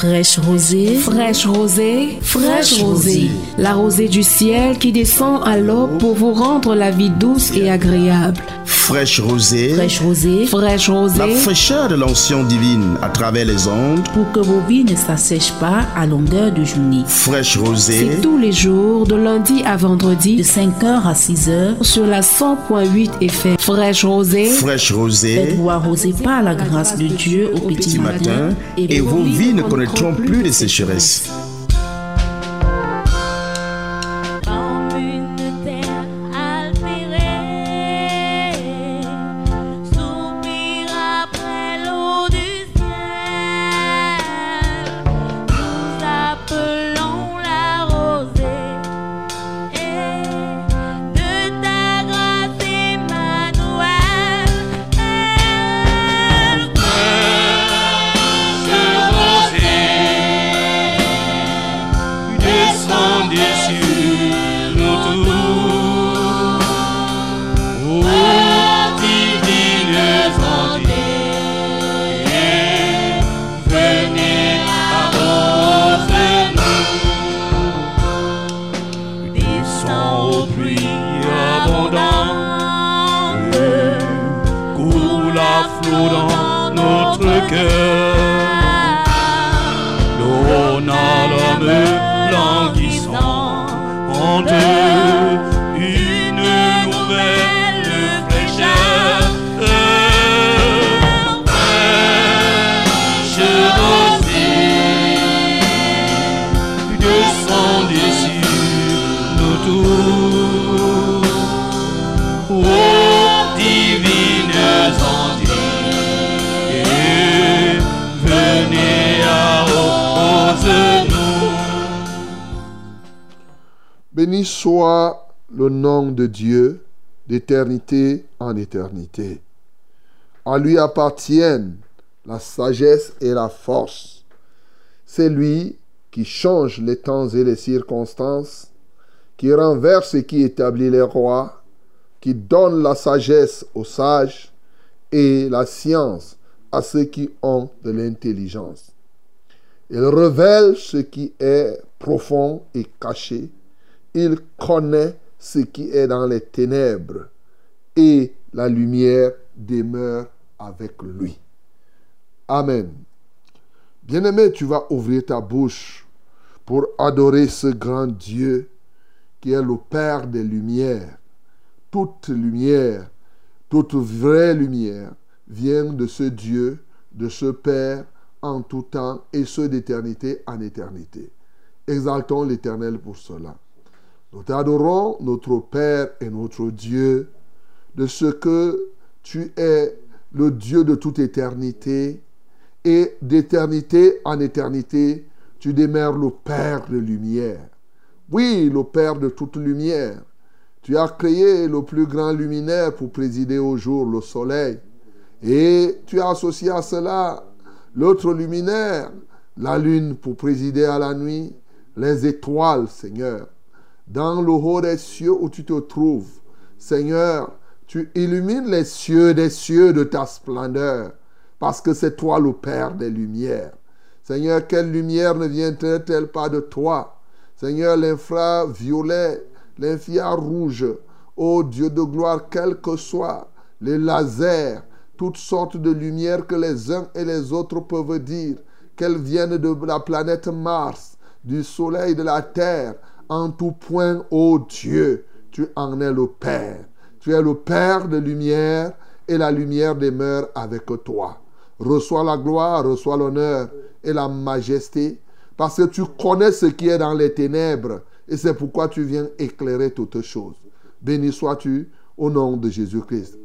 Fraîche rosée, fraîche rosée, fraîche rosée. La rosée du ciel qui descend à l'aube pour vous rendre la vie douce et agréable. Fraîche rosée, Fraîche rosée, fraîche la rosée. fraîcheur de l'onction divine à travers les ondes. Pour que vos vies ne s'assèchent pas à longueur de journée. Fraîche rosée, C'est tous les jours, de lundi à vendredi, de 5h à 6h. sur la 100.8 FM. Fraîche rosée. fraîche rosée, Faites-vous arroser par la grâce de Dieu au petit petit matin. matin, et vos vies ne connaîtront plus de sécheresse. À lui appartiennent la sagesse et la force. C'est lui qui change les temps et les circonstances, qui renverse et qui établit les rois, qui donne la sagesse aux sages et la science à ceux qui ont de l'intelligence. Il révèle ce qui est profond et caché. Il connaît ce qui est dans les ténèbres et la lumière demeure lui. Amen. Bien-aimé, tu vas ouvrir ta bouche pour adorer ce grand Dieu qui est le Père des Lumières. Toute lumière, toute vraie lumière vient de ce Dieu, de ce Père en tout temps et ce d'éternité en éternité. Exaltons l'Éternel pour cela. Nous t'adorons, notre Père et notre Dieu, de ce que tu es le Dieu de toute éternité et d'éternité en éternité, tu demeures le Père de lumière. Oui, le Père de toute lumière. Tu as créé le plus grand luminaire pour présider au jour, le soleil. Et tu as associé à cela l'autre luminaire, la lune pour présider à la nuit, les étoiles, Seigneur. Dans le haut des cieux où tu te trouves, Seigneur, tu illumines les cieux des cieux de ta splendeur, parce que c'est toi le Père des lumières. Seigneur, quelle lumière ne vient-elle pas de toi? Seigneur, l'infraviolet, l'infrarouge, ô Dieu de gloire, quel que soit les lasers, toutes sortes de lumières que les uns et les autres peuvent dire, qu'elles viennent de la planète Mars, du soleil, de la terre, en tout point, ô Dieu, tu en es le Père. Tu es le Père de lumière et la lumière demeure avec toi. Reçois la gloire, reçois l'honneur et la majesté parce que tu connais ce qui est dans les ténèbres et c'est pourquoi tu viens éclairer toutes choses. Béni sois-tu au nom de Jésus-Christ.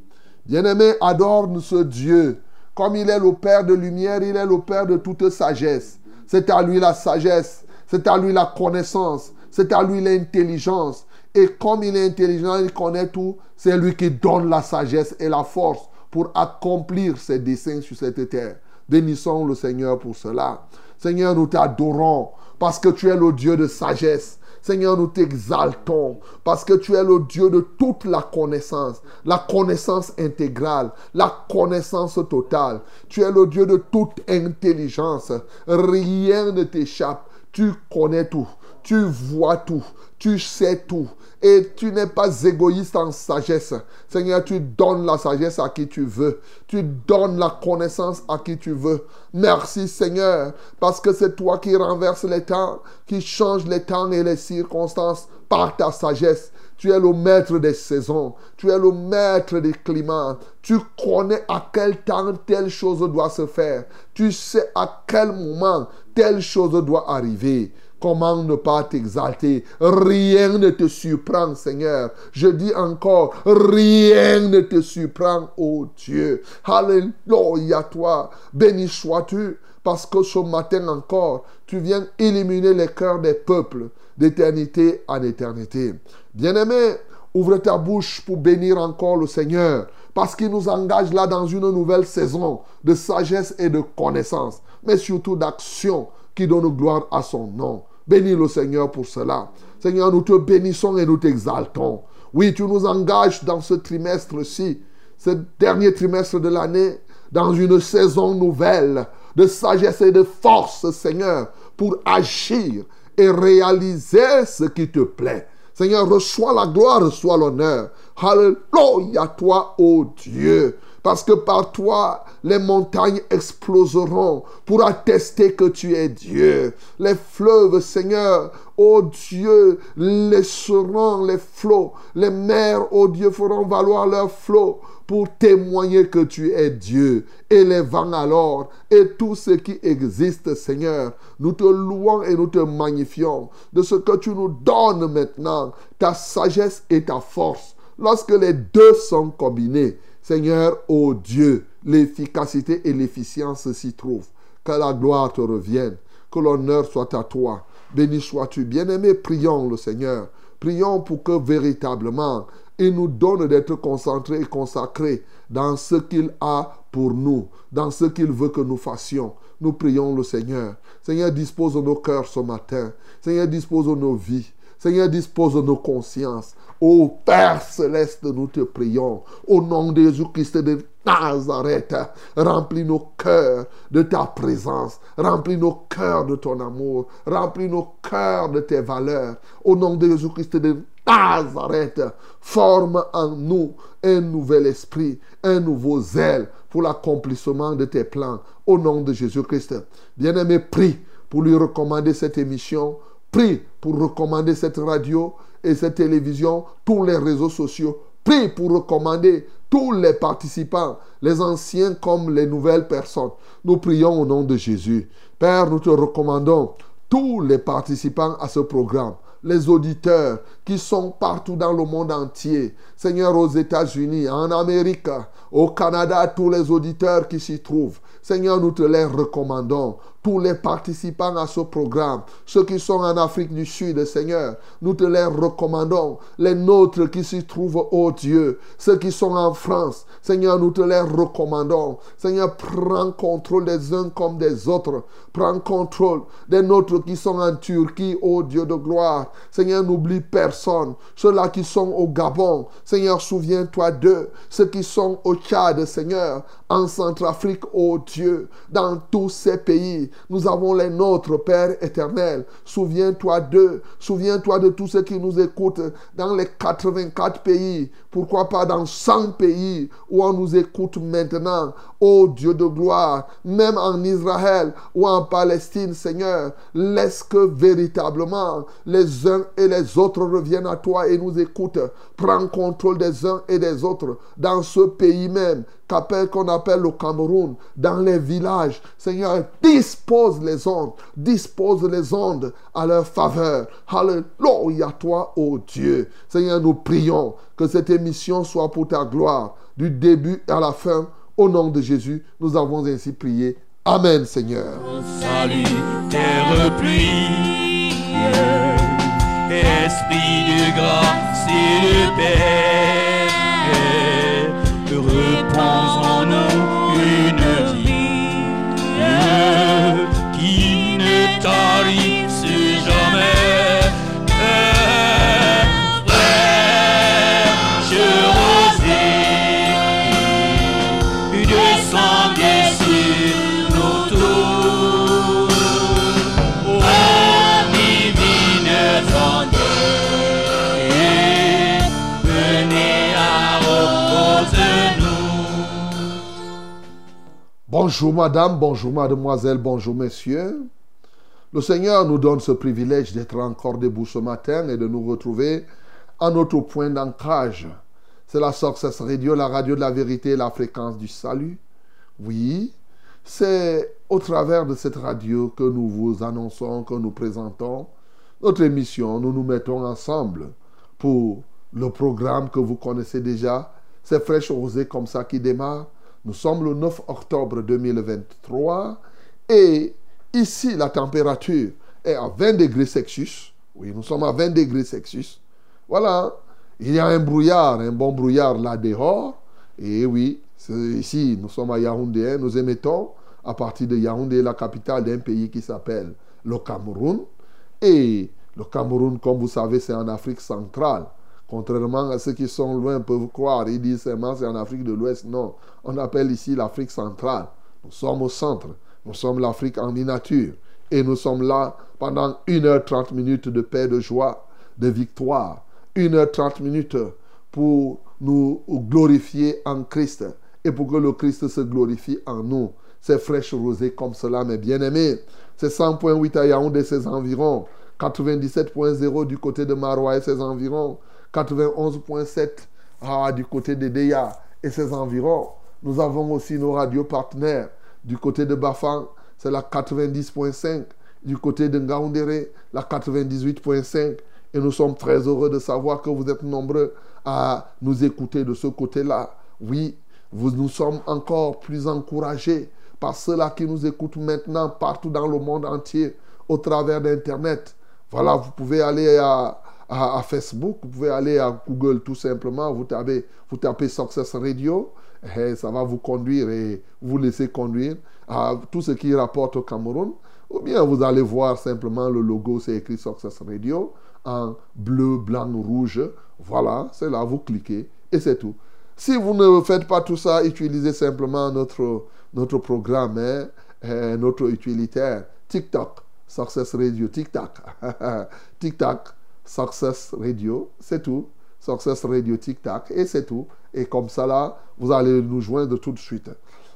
Bien-aimé, adore ce Dieu. Comme il est le Père de lumière, il est le Père de toute sagesse. C'est à lui la sagesse, c'est à lui la connaissance, c'est à lui l'intelligence. Et comme il est intelligent, il connaît tout, c'est lui qui donne la sagesse et la force pour accomplir ses desseins sur cette terre. Bénissons le Seigneur pour cela. Seigneur, nous t'adorons parce que tu es le Dieu de sagesse. Seigneur, nous t'exaltons parce que tu es le Dieu de toute la connaissance, la connaissance intégrale, la connaissance totale. Tu es le Dieu de toute intelligence. Rien ne t'échappe. Tu connais tout. Tu vois tout. Tu sais tout. Et tu n'es pas égoïste en sagesse. Seigneur, tu donnes la sagesse à qui tu veux. Tu donnes la connaissance à qui tu veux. Merci Seigneur, parce que c'est toi qui renverses les temps, qui change les temps et les circonstances par ta sagesse. Tu es le maître des saisons. Tu es le maître des climats. Tu connais à quel temps telle chose doit se faire. Tu sais à quel moment telle chose doit arriver. Comment ne pas t'exalter Rien ne te surprend, Seigneur. Je dis encore, rien ne te surprend, ô Dieu. Alléluia, toi. Béni sois-tu, parce que ce matin encore, tu viens éliminer les cœurs des peuples d'éternité en éternité. Bien-aimé, ouvre ta bouche pour bénir encore le Seigneur, parce qu'il nous engage là dans une nouvelle saison de sagesse et de connaissance, mais surtout d'action qui donne gloire à son nom. Bénis le Seigneur pour cela. Seigneur, nous te bénissons et nous t'exaltons. Oui, tu nous engages dans ce trimestre-ci, ce dernier trimestre de l'année, dans une saison nouvelle de sagesse et de force, Seigneur, pour agir et réaliser ce qui te plaît. Seigneur, reçois la gloire, reçois l'honneur. Alléluia, toi, ô Dieu. Parce que par toi, les montagnes exploseront pour attester que tu es Dieu. Les fleuves, Seigneur, ô Dieu, laisseront les flots. Les mers, ô Dieu, feront valoir leurs flots pour témoigner que tu es Dieu. Et les vents alors, et tout ce qui existe, Seigneur, nous te louons et nous te magnifions de ce que tu nous donnes maintenant, ta sagesse et ta force. Lorsque les deux sont combinés, Seigneur, ô Dieu, l'efficacité et l'efficience s'y trouvent. Que la gloire te revienne, que l'honneur soit à toi. Béni sois-tu, bien-aimé, prions le Seigneur. Prions pour que véritablement il nous donne d'être concentrés et consacrés dans ce qu'il a pour nous, dans ce qu'il veut que nous fassions. Nous prions le Seigneur. Seigneur, dispose nos cœurs ce matin. Seigneur, dispose nos vies. Seigneur, dispose nos consciences. Ô Père céleste, nous te prions. Au nom de Jésus-Christ de Nazareth, remplis nos cœurs de ta présence. Remplis nos cœurs de ton amour. Remplis nos cœurs de tes valeurs. Au nom de Jésus-Christ de Nazareth, forme en nous un nouvel esprit, un nouveau zèle pour l'accomplissement de tes plans. Au nom de Jésus-Christ. Bien-aimé, prie pour lui recommander cette émission. Prie pour recommander cette radio et cette télévision, tous les réseaux sociaux. Prie pour recommander tous les participants, les anciens comme les nouvelles personnes. Nous prions au nom de Jésus. Père, nous te recommandons tous les participants à ce programme les auditeurs qui sont partout dans le monde entier. Seigneur, aux États-Unis, en Amérique, au Canada, tous les auditeurs qui s'y trouvent. Seigneur, nous te les recommandons tous les participants à ce programme, ceux qui sont en Afrique du Sud, Seigneur, nous te les recommandons, les nôtres qui s'y trouvent, ô Dieu, ceux qui sont en France, Seigneur, nous te les recommandons. Seigneur, prends contrôle des uns comme des autres. Prends contrôle des nôtres qui sont en Turquie, ô Dieu de gloire. Seigneur, n'oublie personne. Ceux-là qui sont au Gabon, Seigneur, souviens-toi d'eux. Ceux qui sont au Tchad, Seigneur, en Centrafrique, ô Dieu, dans tous ces pays. Nous avons les nôtres, Père éternel. Souviens-toi d'eux. Souviens-toi de tous ceux qui nous écoutent dans les 84 pays. Pourquoi pas dans 100 pays où on nous écoute maintenant. Ô Dieu de gloire, même en Israël ou en Palestine, Seigneur, laisse que véritablement les uns et les autres reviennent à toi et nous écoutent. Prends contrôle des uns et des autres dans ce pays même qu'on appelle le Cameroun, dans les villages. Seigneur, dispose les ondes, dispose les ondes à leur faveur. Alléluia, toi, ô Dieu. Seigneur, nous prions que cette émission soit pour ta gloire, du début à la fin. Au nom de Jésus, nous avons ainsi prié. Amen, Seigneur. Salut, terre pluie, t'arrive si jamais. Sur nos Bonjour madame, bonjour mademoiselle, bonjour messieurs. Le Seigneur nous donne ce privilège d'être encore debout ce matin et de nous retrouver à notre point d'ancrage. C'est la Success Radio, la radio de la vérité la fréquence du salut. Oui, c'est au travers de cette radio que nous vous annonçons, que nous présentons notre émission. Nous nous mettons ensemble pour le programme que vous connaissez déjà. C'est Fraîche Rosée comme ça qui démarre. Nous sommes le 9 octobre 2023 et ici la température est à 20 degrés Celsius. Oui, nous sommes à 20 degrés Celsius. Voilà, il y a un brouillard, un bon brouillard là dehors. Et oui, ici nous sommes à Yaoundé, nous émettons à partir de Yaoundé, la capitale d'un pays qui s'appelle le Cameroun. Et le Cameroun, comme vous savez, c'est en Afrique centrale. Contrairement à ceux qui sont loin peuvent croire, ils disent seulement c'est en Afrique de l'Ouest. Non, on appelle ici l'Afrique centrale. Nous sommes au centre. Nous sommes l'Afrique en miniature. Et nous sommes là pendant 1h30 minutes de paix, de joie, de victoire. 1h30 minutes pour nous glorifier en Christ et pour que le Christ se glorifie en nous. C'est fraîche rosée comme cela, mes bien-aimés. C'est 100.8 à Yaoundé et ses environs. 97.0 du côté de Marois et ses environs. 91.7 ah, du côté de Deya et ses environs. Nous avons aussi nos radios partenaires. Du côté de Bafang, c'est la 90.5. Du côté de Ngaoundéré, la 98.5. Et nous sommes très heureux de savoir que vous êtes nombreux à nous écouter de ce côté-là. Oui, nous sommes encore plus encouragés par ceux-là qui nous écoutent maintenant partout dans le monde entier au travers d'Internet. Voilà, vous pouvez aller à, à, Facebook, vous pouvez aller à Google tout simplement, vous tapez, vous tapez Success Radio, et ça va vous conduire et vous laisser conduire à tout ce qui rapporte au Cameroun. Ou bien vous allez voir simplement le logo, c'est écrit Success Radio en bleu, blanc, rouge. Voilà, c'est là, vous cliquez et c'est tout. Si vous ne faites pas tout ça, utilisez simplement notre, notre programme, hein, notre utilitaire, TikTok, Success Radio, TikTok. TikTok, Success Radio, c'est tout. Success Radio Tic Tac, et c'est tout. Et comme ça, là, vous allez nous joindre tout de suite.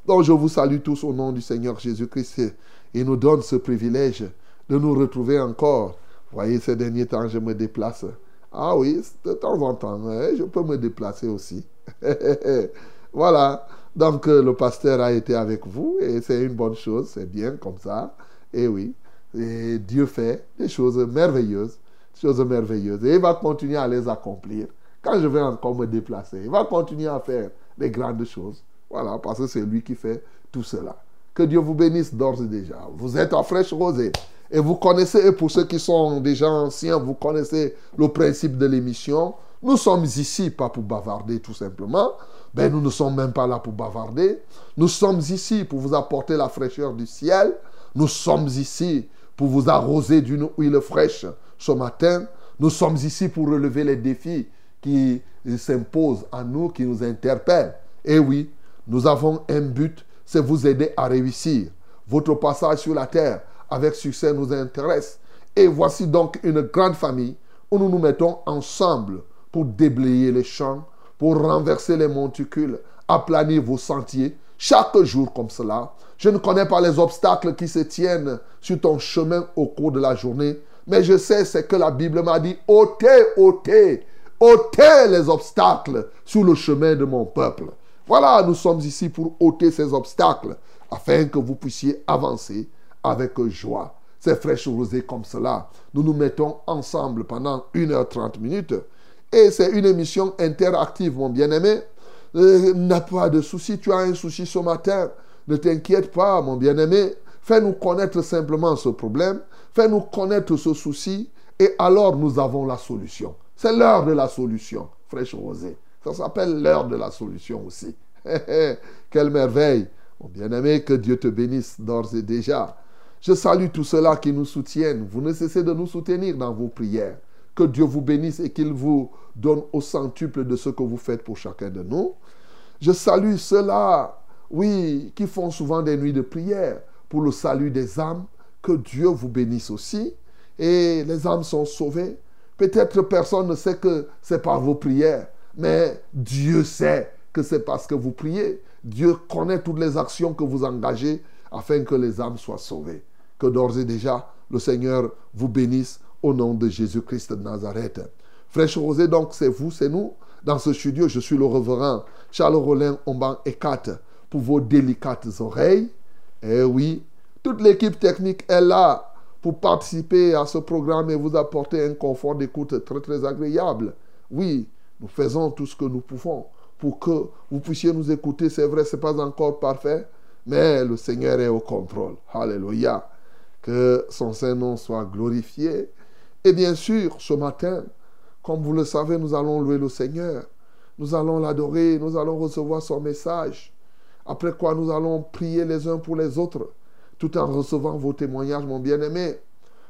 Donc, je vous salue tous au nom du Seigneur Jésus-Christ. Il nous donne ce privilège de nous retrouver encore. Voyez, ces derniers temps, je me déplace. Ah oui, de temps en temps, je peux me déplacer aussi. voilà. Donc, euh, le pasteur a été avec vous et c'est une bonne chose, c'est bien comme ça. Et oui, et Dieu fait des choses merveilleuses choses merveilleuses. Et il va continuer à les accomplir. Quand je vais encore me déplacer, il va continuer à faire des grandes choses. Voilà, parce que c'est lui qui fait tout cela. Que Dieu vous bénisse d'ores et déjà. Vous êtes en fraîche rosée. Et vous connaissez, et pour ceux qui sont déjà anciens, vous connaissez le principe de l'émission. Nous sommes ici pas pour bavarder tout simplement. Ben, nous ne sommes même pas là pour bavarder. Nous sommes ici pour vous apporter la fraîcheur du ciel. Nous sommes ici pour vous arroser d'une huile fraîche ce matin, nous sommes ici pour relever les défis qui s'imposent à nous, qui nous interpellent. Et oui, nous avons un but, c'est vous aider à réussir. Votre passage sur la terre avec succès nous intéresse. Et voici donc une grande famille où nous nous mettons ensemble pour déblayer les champs, pour renverser les monticules, aplanir vos sentiers, chaque jour comme cela. Je ne connais pas les obstacles qui se tiennent sur ton chemin au cours de la journée, mais je sais ce que la Bible m'a dit. ôtez, ôtez, ôtez les obstacles sur le chemin de mon peuple. Voilà, nous sommes ici pour ôter ces obstacles afin que vous puissiez avancer avec joie. C'est fraîche rosée comme cela. Nous nous mettons ensemble pendant 1h30 minutes. Et c'est une émission interactive, mon bien-aimé. Euh, n'a pas de souci. Tu as un souci ce matin. Ne t'inquiète pas, mon bien-aimé. Fais-nous connaître simplement ce problème. Fais-nous connaître ce souci et alors nous avons la solution. C'est l'heure de la solution, fraîche rosée. Ça s'appelle l'heure de la solution aussi. Quelle merveille. Mon bien-aimé, que Dieu te bénisse d'ores et déjà. Je salue tous ceux-là qui nous soutiennent. Vous ne cessez de nous soutenir dans vos prières. Que Dieu vous bénisse et qu'il vous donne au centuple de ce que vous faites pour chacun de nous. Je salue ceux-là, oui, qui font souvent des nuits de prière pour le salut des âmes, que Dieu vous bénisse aussi. Et les âmes sont sauvées. Peut-être personne ne sait que c'est par vos prières, mais Dieu sait que c'est parce que vous priez. Dieu connaît toutes les actions que vous engagez afin que les âmes soient sauvées. Que d'ores et déjà, le Seigneur vous bénisse au nom de Jésus-Christ de Nazareth. Frère Rosé, donc c'est vous, c'est nous. Dans ce studio, je suis le reverend Charles Rollin Omban Ekat pour vos délicates oreilles. Eh oui, toute l'équipe technique est là pour participer à ce programme et vous apporter un confort d'écoute très très agréable. Oui, nous faisons tout ce que nous pouvons pour que vous puissiez nous écouter. C'est vrai, ce n'est pas encore parfait, mais le Seigneur est au contrôle. Alléluia. Que son Saint-Nom soit glorifié. Et bien sûr, ce matin, comme vous le savez, nous allons louer le Seigneur. Nous allons l'adorer, nous allons recevoir son message. Après quoi, nous allons prier les uns pour les autres, tout en recevant vos témoignages, mon bien-aimé.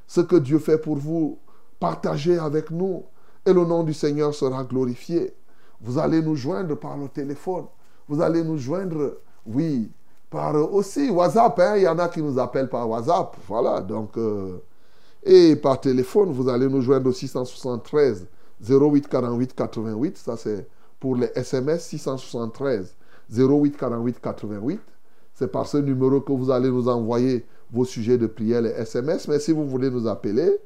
Ce que Dieu fait pour vous, partagez avec nous et le nom du Seigneur sera glorifié. Vous allez nous joindre par le téléphone. Vous allez nous joindre, oui, par aussi WhatsApp. Hein. Il y en a qui nous appellent par WhatsApp. Voilà, donc. euh, et par téléphone, vous allez nous joindre au 673 08 48 88. Ça, c'est pour les SMS 673 08 48 88. C'est par ce numéro que vous allez nous envoyer vos sujets de prière, les SMS. Mais si vous voulez nous appeler,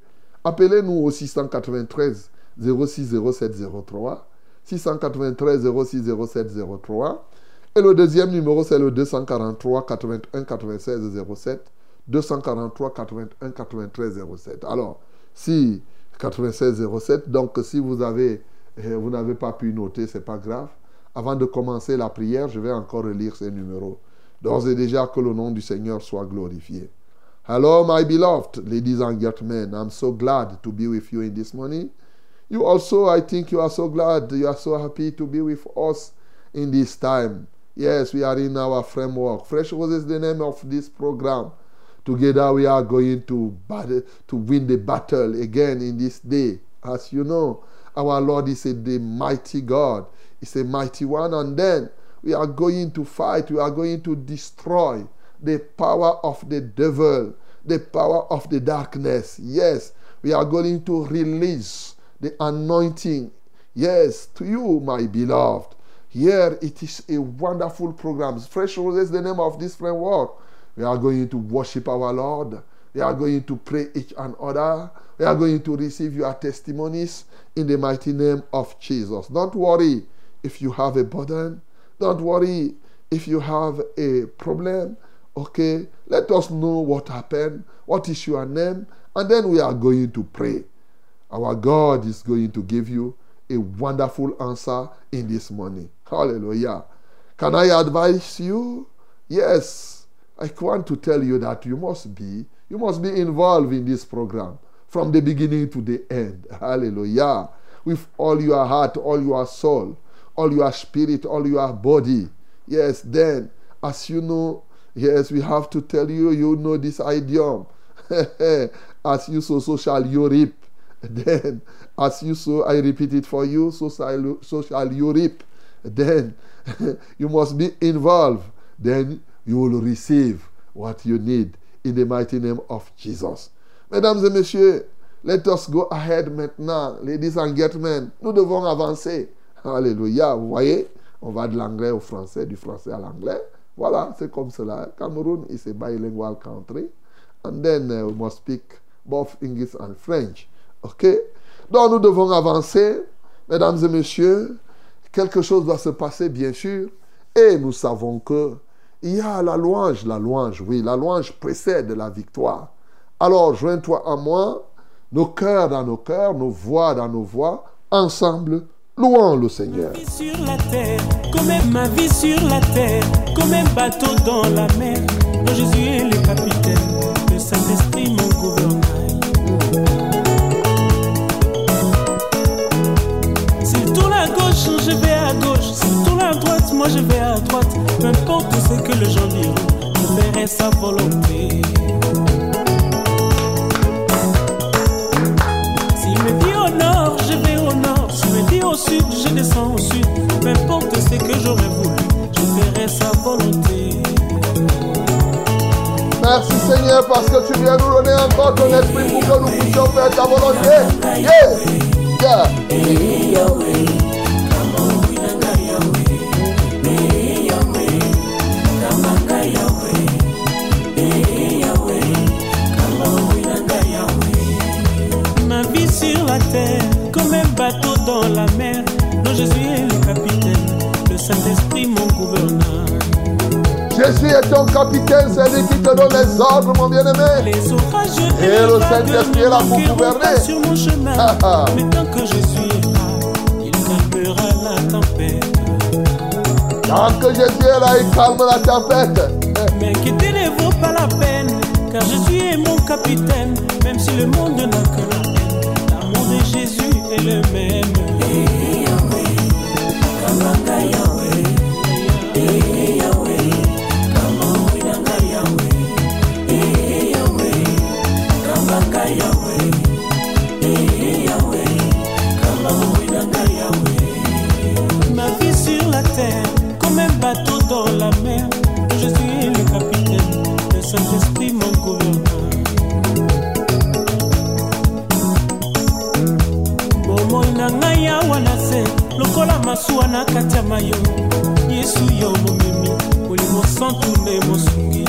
appelez-nous au 693 06 07 03. 693 06 07 03. Et le deuxième numéro, c'est le 243 81 96 07. 243 81 93 07. Alors, si 96 07, donc si vous avez, euh, vous n'avez pas pu noter, c'est pas grave. Avant de commencer la prière, je vais encore relire ces numéros. D'ores et déjà que le nom du Seigneur soit glorifié. Hello, my beloved ladies and gentlemen. I'm so glad to be with you in this morning. You also, I think you are so glad, you are so happy to be with us in this time. Yes, we are in our framework. Fresh Roses is the name of this program. Together we are going to battle, to win the battle again in this day. As you know, our Lord is a mighty God. He's a mighty one, and then we are going to fight. We are going to destroy the power of the devil, the power of the darkness. Yes, we are going to release the anointing. Yes, to you, my beloved. Here it is a wonderful program. Fresh Roses, the name of this framework. We are going to worship our Lord. We are going to pray each and other. We are going to receive your testimonies in the mighty name of Jesus. Don't worry if you have a burden. Don't worry if you have a problem. Okay, let us know what happened. What is your name? And then we are going to pray. Our God is going to give you a wonderful answer in this morning. Hallelujah. Can I advise you? Yes. I want to tell you that you must be you must be involved in this program from the beginning to the end. Hallelujah. With all your heart, all your soul, all your spirit, all your body. Yes, then as you know, yes, we have to tell you, you know this idiom. as you sow, so shall you reap. Then, as you sow, I repeat it for you, so shall, so shall you reap. Then, you must be involved. Then, you will receive what you need in the mighty name of Jesus. Mesdames et messieurs, let us go ahead maintenant. Ladies and gentlemen, nous devons avancer. Alléluia. Vous voyez, on va de l'anglais au français, du français à l'anglais. Voilà, c'est comme cela. Cameroon is a bilingual country. And then uh, we must speak both English and French. OK? Donc nous devons avancer. Mesdames et messieurs, quelque chose doit se passer, bien sûr. Et nous savons que il y a la louange, la louange, oui, la louange précède la victoire. Alors, joins-toi à moi, nos cœurs dans nos cœurs, nos voix dans nos voix, ensemble, louons le Seigneur. sur la terre, comme ma vie sur la terre, comme un bateau dans la mer, dont Jésus est le capitaine, le Saint-Esprit mon gouvernail. S'il tourne à gauche, je vais à gauche, s'il tourne à droite, moi je vais à droite, peu importe ce que les gens diront, je ferai sa volonté. Sa volonté. Merci Seigneur parce que tu viens nous donner encore ton esprit pour que nous puissions faire ta volonté. Yeah. Yeah. Jésus est ton capitaine, c'est lui qui te donne les ordres, mon bien-aimé. Les orages Et le Saint-Esprit est là pour gouverner. sur mon chemin. Ah, ah. Mais tant que Jésus est là, il calmera la tempête. Tant que Jésus est là, il calme la tempête. Mais vaut pas la peine, car Jésus est mon capitaine, même si le monde n'a que la haine. L'amour de Jésus est le même. Masuwa na kati ya mayo. Yesu yo momemi molimo santu nde mosungi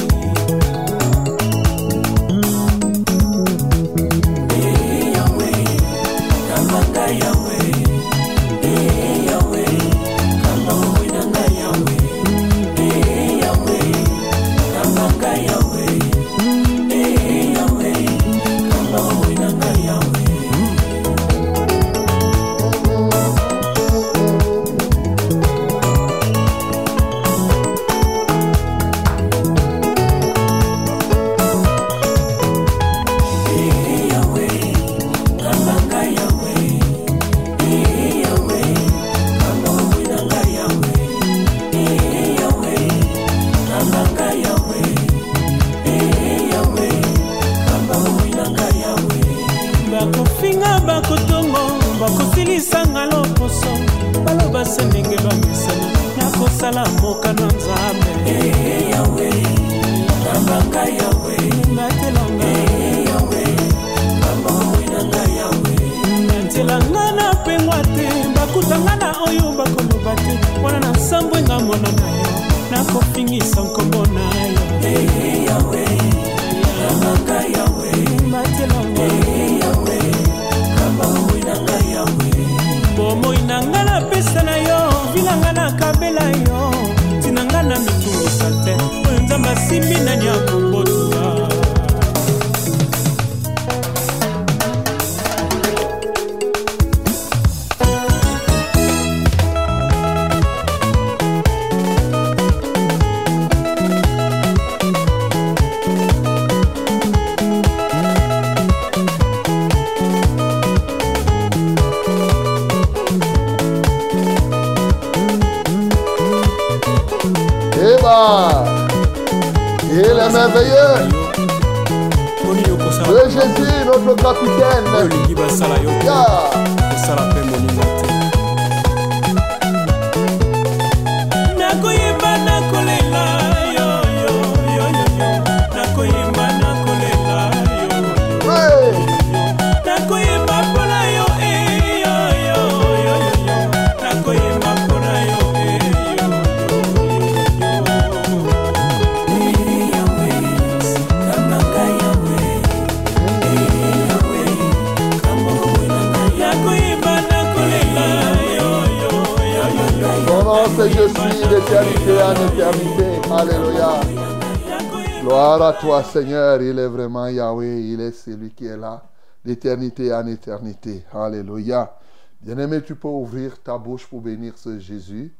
Seigneur, il est vraiment Yahweh, il est celui qui est là d'éternité en éternité. Alléluia. Bien-aimé, tu peux ouvrir ta bouche pour bénir ce Jésus,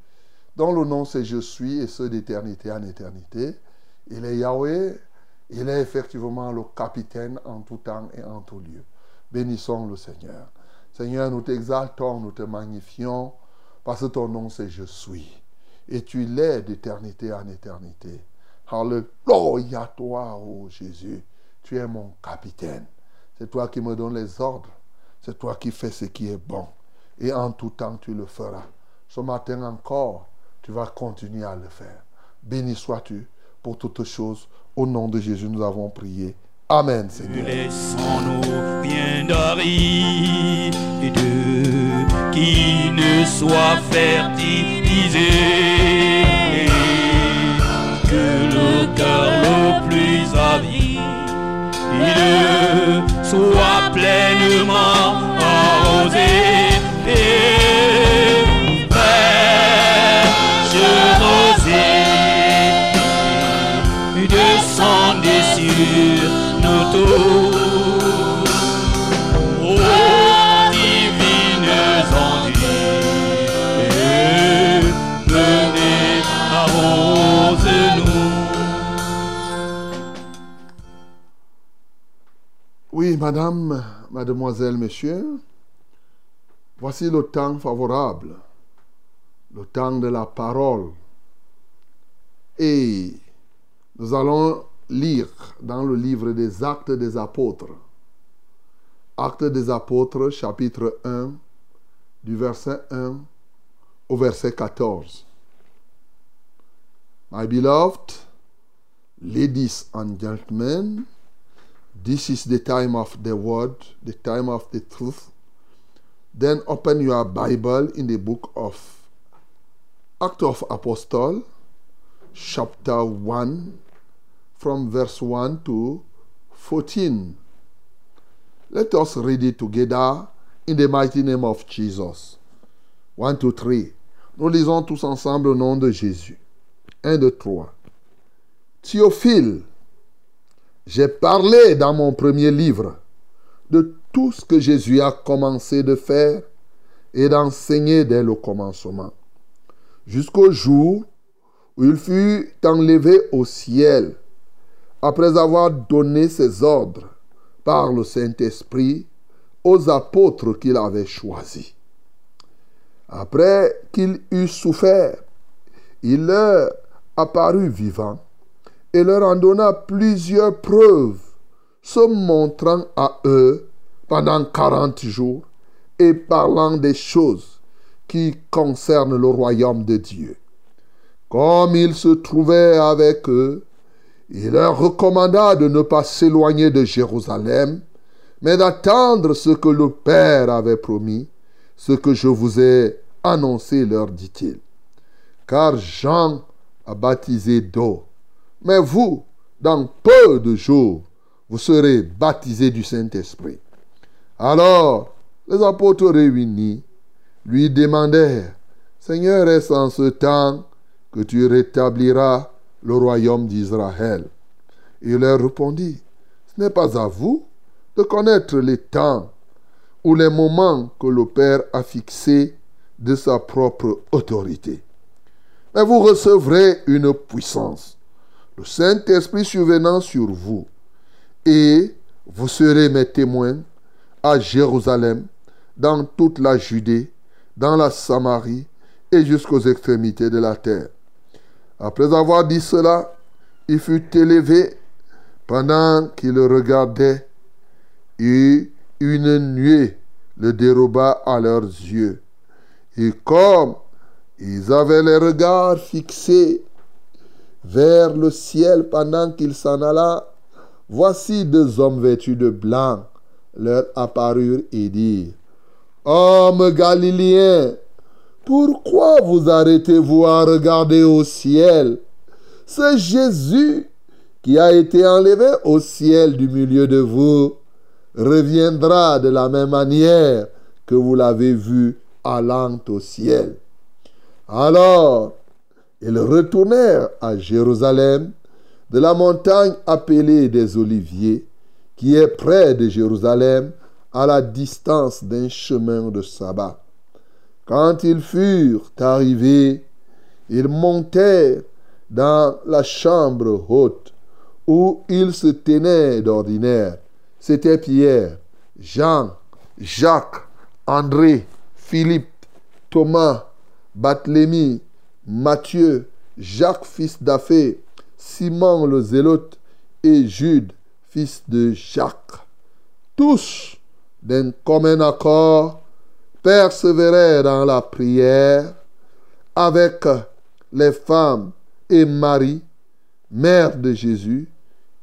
dont le nom c'est je suis et ce d'éternité en éternité. Il est Yahweh, il est effectivement le capitaine en tout temps et en tout lieu. Bénissons le Seigneur. Seigneur, nous t'exaltons, nous te magnifions, parce que ton nom c'est je suis. Et tu l'es d'éternité en éternité. Alléluia toi, ô Jésus. Tu es mon capitaine. C'est toi qui me donnes les ordres. C'est toi qui fais ce qui est bon. Et en tout temps, tu le feras. Ce matin encore, tu vas continuer à le faire. Béni sois-tu pour toutes choses. Au nom de Jésus, nous avons prié. Amen, Seigneur. Laissons-nous. Cœur le plus avide. Soit pleinement madame, mademoiselle, monsieur, voici le temps favorable, le temps de la parole. Et nous allons lire dans le livre des Actes des Apôtres. Actes des Apôtres, chapitre 1, du verset 1 au verset 14. My beloved, ladies and gentlemen, this is the time of the word, the time of the truth. Then open your Bible in the book of Act of Apostle, chapter 1, from verse 1 to 14. Let us read it together in the mighty name of Jesus. 1, 2, 3. Nous lisons tous ensemble au nom de Jésus. 1, 2, 3. Théophile, j'ai parlé dans mon premier livre de tout ce que Jésus a commencé de faire et d'enseigner dès le commencement, jusqu'au jour où il fut enlevé au ciel, après avoir donné ses ordres par le Saint-Esprit aux apôtres qu'il avait choisis. Après qu'il eut souffert, il leur apparut vivant et leur en donna plusieurs preuves, se montrant à eux pendant quarante jours et parlant des choses qui concernent le royaume de Dieu. Comme il se trouvait avec eux, il leur recommanda de ne pas s'éloigner de Jérusalem, mais d'attendre ce que le Père avait promis, ce que je vous ai annoncé, leur dit-il. Car Jean a baptisé d'eau, mais vous, dans peu de jours, vous serez baptisés du Saint-Esprit. Alors, les apôtres réunis lui demandèrent, Seigneur, est-ce en ce temps que tu rétabliras le royaume d'Israël? Il leur répondit, Ce n'est pas à vous de connaître les temps ou les moments que le Père a fixés de sa propre autorité. Mais vous recevrez une puissance, le Saint-Esprit survenant sur vous, et vous serez mes témoins à Jérusalem, dans toute la Judée, dans la Samarie et jusqu'aux extrémités de la terre. Après avoir dit cela, il fut élevé pendant qu'il regardait, et une nuée le déroba à leurs yeux. Et comme ils avaient les regards fixés vers le ciel pendant qu'il s'en alla, voici deux hommes vêtus de blanc leur apparurent et dirent, Hommes galiléens, pourquoi vous arrêtez-vous à regarder au ciel? C'est Jésus qui a été enlevé au ciel du milieu de vous reviendra de la même manière que vous l'avez vu allant au ciel. Alors, ils retournèrent à Jérusalem de la montagne appelée des Oliviers, qui est près de Jérusalem, à la distance d'un chemin de sabbat. Quand ils furent arrivés, ils montèrent dans la chambre haute où ils se tenaient d'ordinaire. C'était Pierre, Jean, Jacques, André, Philippe, Thomas, Barthélemy, Matthieu, Jacques fils d'Aphée, Simon le Zélote et Jude fils de Jacques. Tous, d'un commun accord, persévérèrent dans la prière avec les femmes et Marie, mère de Jésus,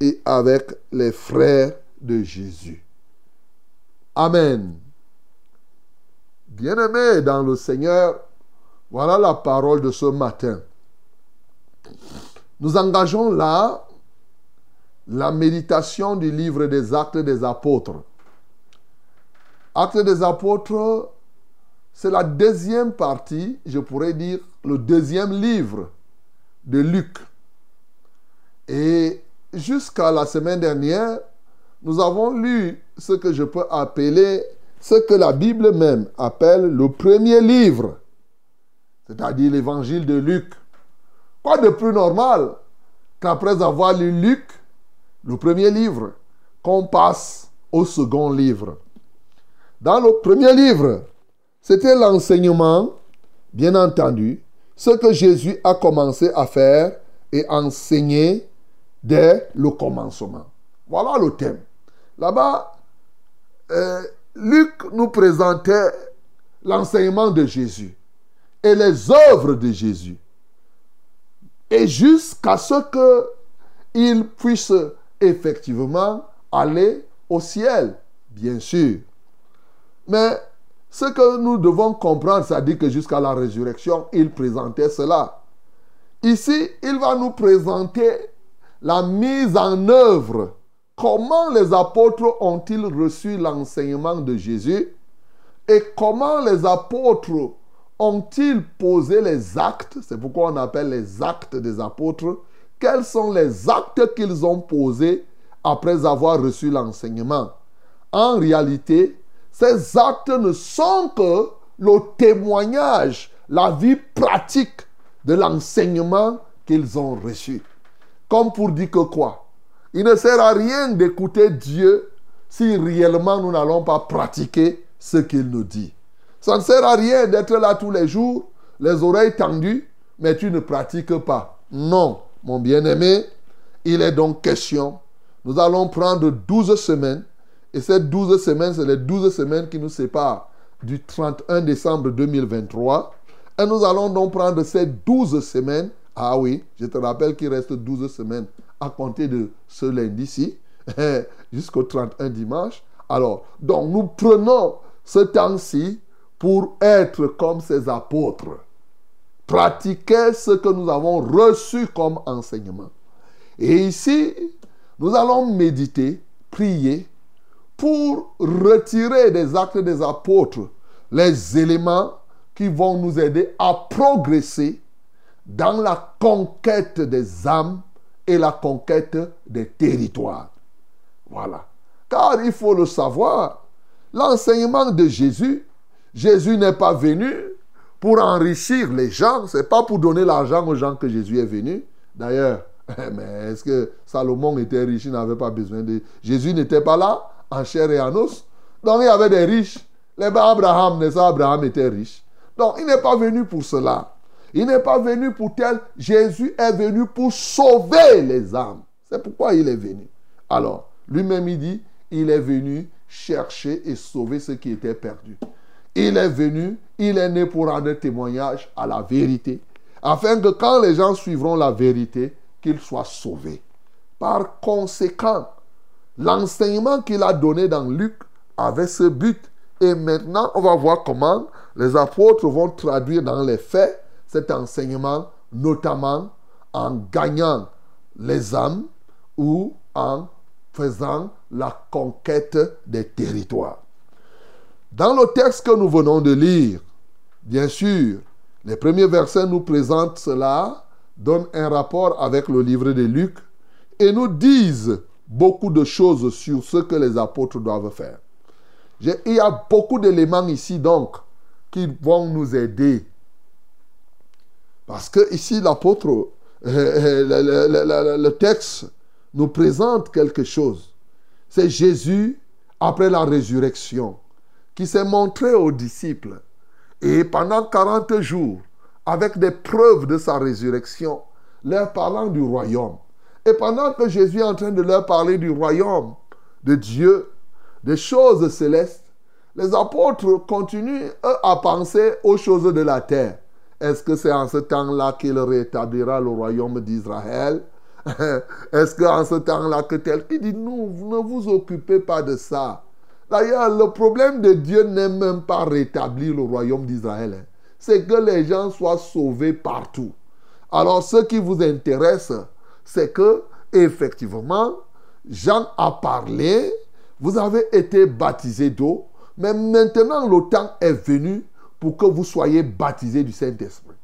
et avec les frères de Jésus. Amen. Bien-aimés dans le Seigneur, voilà la parole de ce matin. Nous engageons là la méditation du livre des actes des apôtres. Actes des apôtres, c'est la deuxième partie, je pourrais dire le deuxième livre de Luc. Et jusqu'à la semaine dernière, nous avons lu ce que je peux appeler, ce que la Bible même appelle le premier livre, c'est-à-dire l'évangile de Luc. Quoi de plus normal qu'après avoir lu Luc, le premier livre, qu'on passe au second livre. Dans le premier livre, c'était l'enseignement, bien entendu, ce que Jésus a commencé à faire et enseigner dès le commencement. Voilà le thème. Là-bas, euh, Luc nous présentait l'enseignement de Jésus et les œuvres de Jésus. Et jusqu'à ce qu'il puisse effectivement aller au ciel, bien sûr. Mais ce que nous devons comprendre, c'est-à-dire que jusqu'à la résurrection, il présentait cela. Ici, il va nous présenter la mise en œuvre. Comment les apôtres ont-ils reçu l'enseignement de Jésus et comment les apôtres ont-ils posé les actes C'est pourquoi on appelle les actes des apôtres. Quels sont les actes qu'ils ont posés après avoir reçu l'enseignement? En réalité, ces actes ne sont que le témoignage, la vie pratique de l'enseignement qu'ils ont reçu. Comme pour dire que quoi? Il ne sert à rien d'écouter Dieu si réellement nous n'allons pas pratiquer ce qu'il nous dit. Ça ne sert à rien d'être là tous les jours, les oreilles tendues, mais tu ne pratiques pas. Non, mon bien-aimé, il est donc question. Nous allons prendre 12 semaines et ces 12 semaines, c'est les 12 semaines qui nous séparent du 31 décembre 2023. Et nous allons donc prendre ces 12 semaines. Ah oui, je te rappelle qu'il reste 12 semaines à compter de ce lundi-ci jusqu'au 31 dimanche. Alors, donc nous prenons ce temps-ci pour être comme ces apôtres. Pratiquer ce que nous avons reçu comme enseignement. Et ici, nous allons méditer, prier pour retirer des actes des apôtres les éléments qui vont nous aider à progresser dans la conquête des âmes et la conquête des territoires. Voilà. Car il faut le savoir, l'enseignement de Jésus, Jésus n'est pas venu pour enrichir les gens, c'est pas pour donner l'argent aux gens que Jésus est venu. D'ailleurs, mais est-ce que Salomon était riche, il n'avait pas besoin de... Jésus n'était pas là en chair et en os. Donc il y avait des riches. Les Abraham, n'est-ce Abraham était riche. Donc il n'est pas venu pour cela. Il n'est pas venu pour tel. Jésus est venu pour sauver les âmes. C'est pourquoi il est venu. Alors, lui-même, il dit, il est venu chercher et sauver ceux qui étaient perdus. Il est venu, il est né pour rendre témoignage à la vérité, afin que quand les gens suivront la vérité, qu'ils soient sauvés. Par conséquent, L'enseignement qu'il a donné dans Luc avait ce but. Et maintenant, on va voir comment les apôtres vont traduire dans les faits cet enseignement, notamment en gagnant les âmes ou en faisant la conquête des territoires. Dans le texte que nous venons de lire, bien sûr, les premiers versets nous présentent cela, donnent un rapport avec le livre de Luc et nous disent beaucoup de choses sur ce que les apôtres doivent faire. Il y a beaucoup d'éléments ici donc qui vont nous aider. Parce que ici l'apôtre, euh, euh, le, texte nous présente quelque chose. C'est Jésus après la résurrection qui s'est montré aux disciples. Et pendant 40 jours, avec des preuves de sa résurrection, leur parlant du royaume. Et pendant que Jésus est en train de leur parler du royaume de Dieu, des choses célestes, les apôtres continuent, eux, à penser aux choses de la terre. Est-ce que c'est en ce temps-là qu'il rétablira le royaume d'Israël? Est-ce qu'en ce temps-là que tel qui dit, non, ne vous occupez pas de ça. D'ailleurs, le problème de Dieu n'est même pas rétablir le royaume d'Israël. Hein. C'est que les gens soient sauvés partout. Alors, ce qui vous intéresse, c'est que, effectivement, Jean a parlé, vous avez été baptisé d'eau, mais maintenant le temps est venu pour que vous soyez baptisés du Saint-Esprit.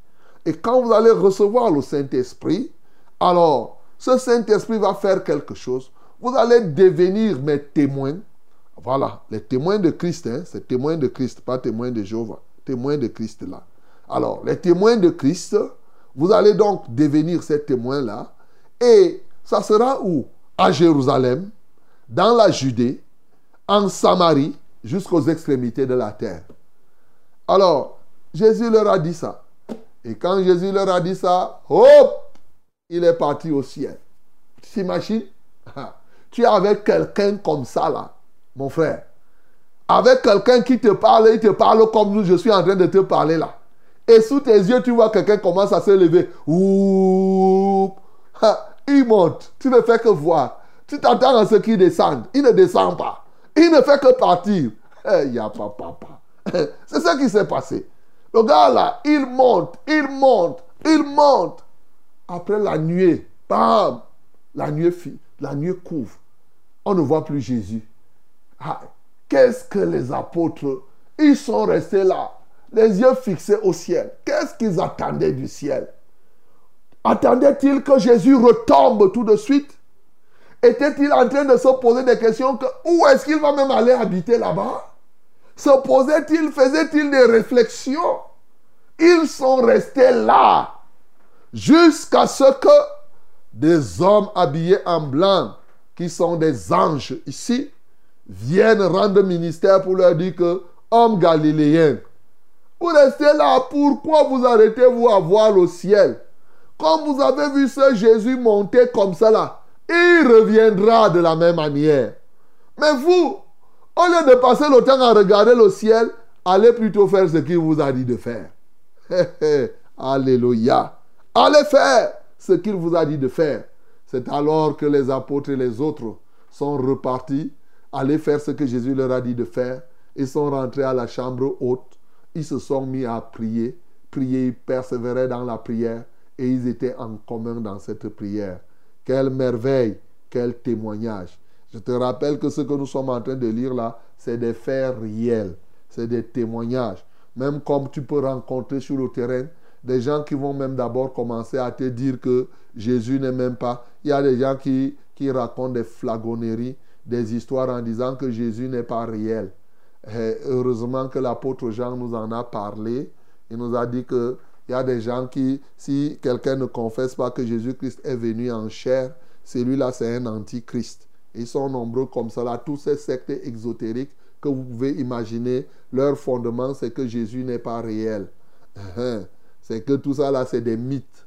Et quand vous allez recevoir le Saint-Esprit, alors ce Saint-Esprit va faire quelque chose. Vous allez devenir mes témoins. Voilà, les témoins de Christ, hein, c'est témoins de Christ, pas témoins de Jéhovah, témoins de Christ là. Alors, les témoins de Christ, vous allez donc devenir ces témoins-là. Et ça sera où? À Jérusalem, dans la Judée, en Samarie jusqu'aux extrémités de la terre. Alors, Jésus leur a dit ça. Et quand Jésus leur a dit ça, hop, il est parti au ciel. Tu t'imagines? Tu es avec quelqu'un comme ça là, mon frère. Avec quelqu'un qui te parle, il te parle comme nous, je suis en train de te parler là. Et sous tes yeux, tu vois quelqu'un commence à se lever. Il monte. Tu ne fais que voir. Tu t'attends à ce qu'il descende. Il ne descend pas. Il ne fait que partir. Eh, il a pas papa. C'est ce qui s'est passé. Le gars là, il monte, il monte, il monte. Après la nuit, bam, la nuit, la nuit couvre. On ne voit plus Jésus. Ah, Qu'est-ce que les apôtres, ils sont restés là, les yeux fixés au ciel. Qu'est-ce qu'ils attendaient du ciel? Attendaient-ils que Jésus retombe tout de suite? Était-il en train de se poser des questions que où est-ce qu'il va même aller habiter là-bas? Se posait-il, faisait-il des réflexions? Ils sont restés là jusqu'à ce que des hommes habillés en blanc, qui sont des anges ici, viennent rendre ministère pour leur dire que, hommes galiléens, vous restez là, pourquoi vous arrêtez-vous à voir le ciel? Comme vous avez vu ce Jésus monter comme ça là, il reviendra de la même manière. Mais vous, au lieu de passer le temps à regarder le ciel, allez plutôt faire ce qu'il vous a dit de faire. Alléluia. Allez faire ce qu'il vous a dit de faire. C'est alors que les apôtres et les autres sont repartis, allaient faire ce que Jésus leur a dit de faire. Ils sont rentrés à la chambre haute. Ils se sont mis à prier. Prier, ils persévéraient dans la prière et ils étaient en commun dans cette prière. Quelle merveille, quel témoignage. Je te rappelle que ce que nous sommes en train de lire là, c'est des faits réels, c'est des témoignages. Même comme tu peux rencontrer sur le terrain des gens qui vont même d'abord commencer à te dire que Jésus n'est même pas. Il y a des gens qui, qui racontent des flagonneries, des histoires en disant que Jésus n'est pas réel. Heureusement que l'apôtre Jean nous en a parlé. Il nous a dit que il y a des gens qui, si quelqu'un ne confesse pas que Jésus-Christ est venu en chair, celui-là, c'est un antichrist. Ils sont nombreux comme là, tous ces sectes exotériques que vous pouvez imaginer, leur fondement, c'est que Jésus n'est pas réel. C'est que tout ça, là, c'est des mythes.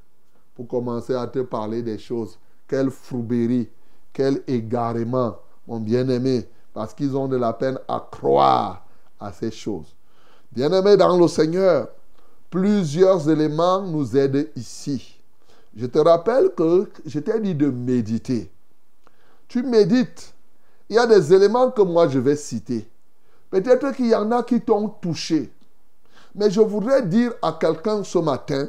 Pour commencer à te parler des choses. Quelle fourberie, quel égarement, mon bien-aimé, parce qu'ils ont de la peine à croire à ces choses. Bien-aimé dans le Seigneur, plusieurs éléments nous aident ici. Je te rappelle que je t'ai dit de méditer. Tu médites. Il y a des éléments que moi je vais citer. Peut-être qu'il y en a qui t'ont touché. Mais je voudrais dire à quelqu'un ce matin,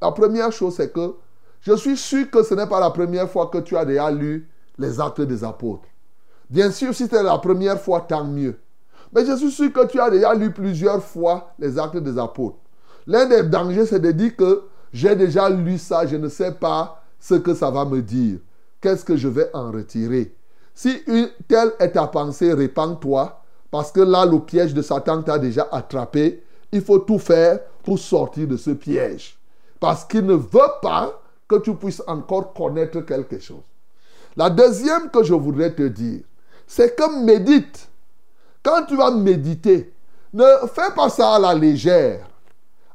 la première chose c'est que je suis sûr que ce n'est pas la première fois que tu as déjà lu les actes des apôtres. Bien sûr, si c'est la première fois, tant mieux. Mais je suis sûr que tu as déjà lu plusieurs fois les actes des apôtres. L'un des dangers, c'est de dire que j'ai déjà lu ça, je ne sais pas ce que ça va me dire. Qu'est-ce que je vais en retirer? Si telle est ta pensée, répands-toi, parce que là, le piège de Satan t'a déjà attrapé. Il faut tout faire pour sortir de ce piège. Parce qu'il ne veut pas que tu puisses encore connaître quelque chose. La deuxième que je voudrais te dire, c'est que médite. Quand tu vas méditer, ne fais pas ça à la légère.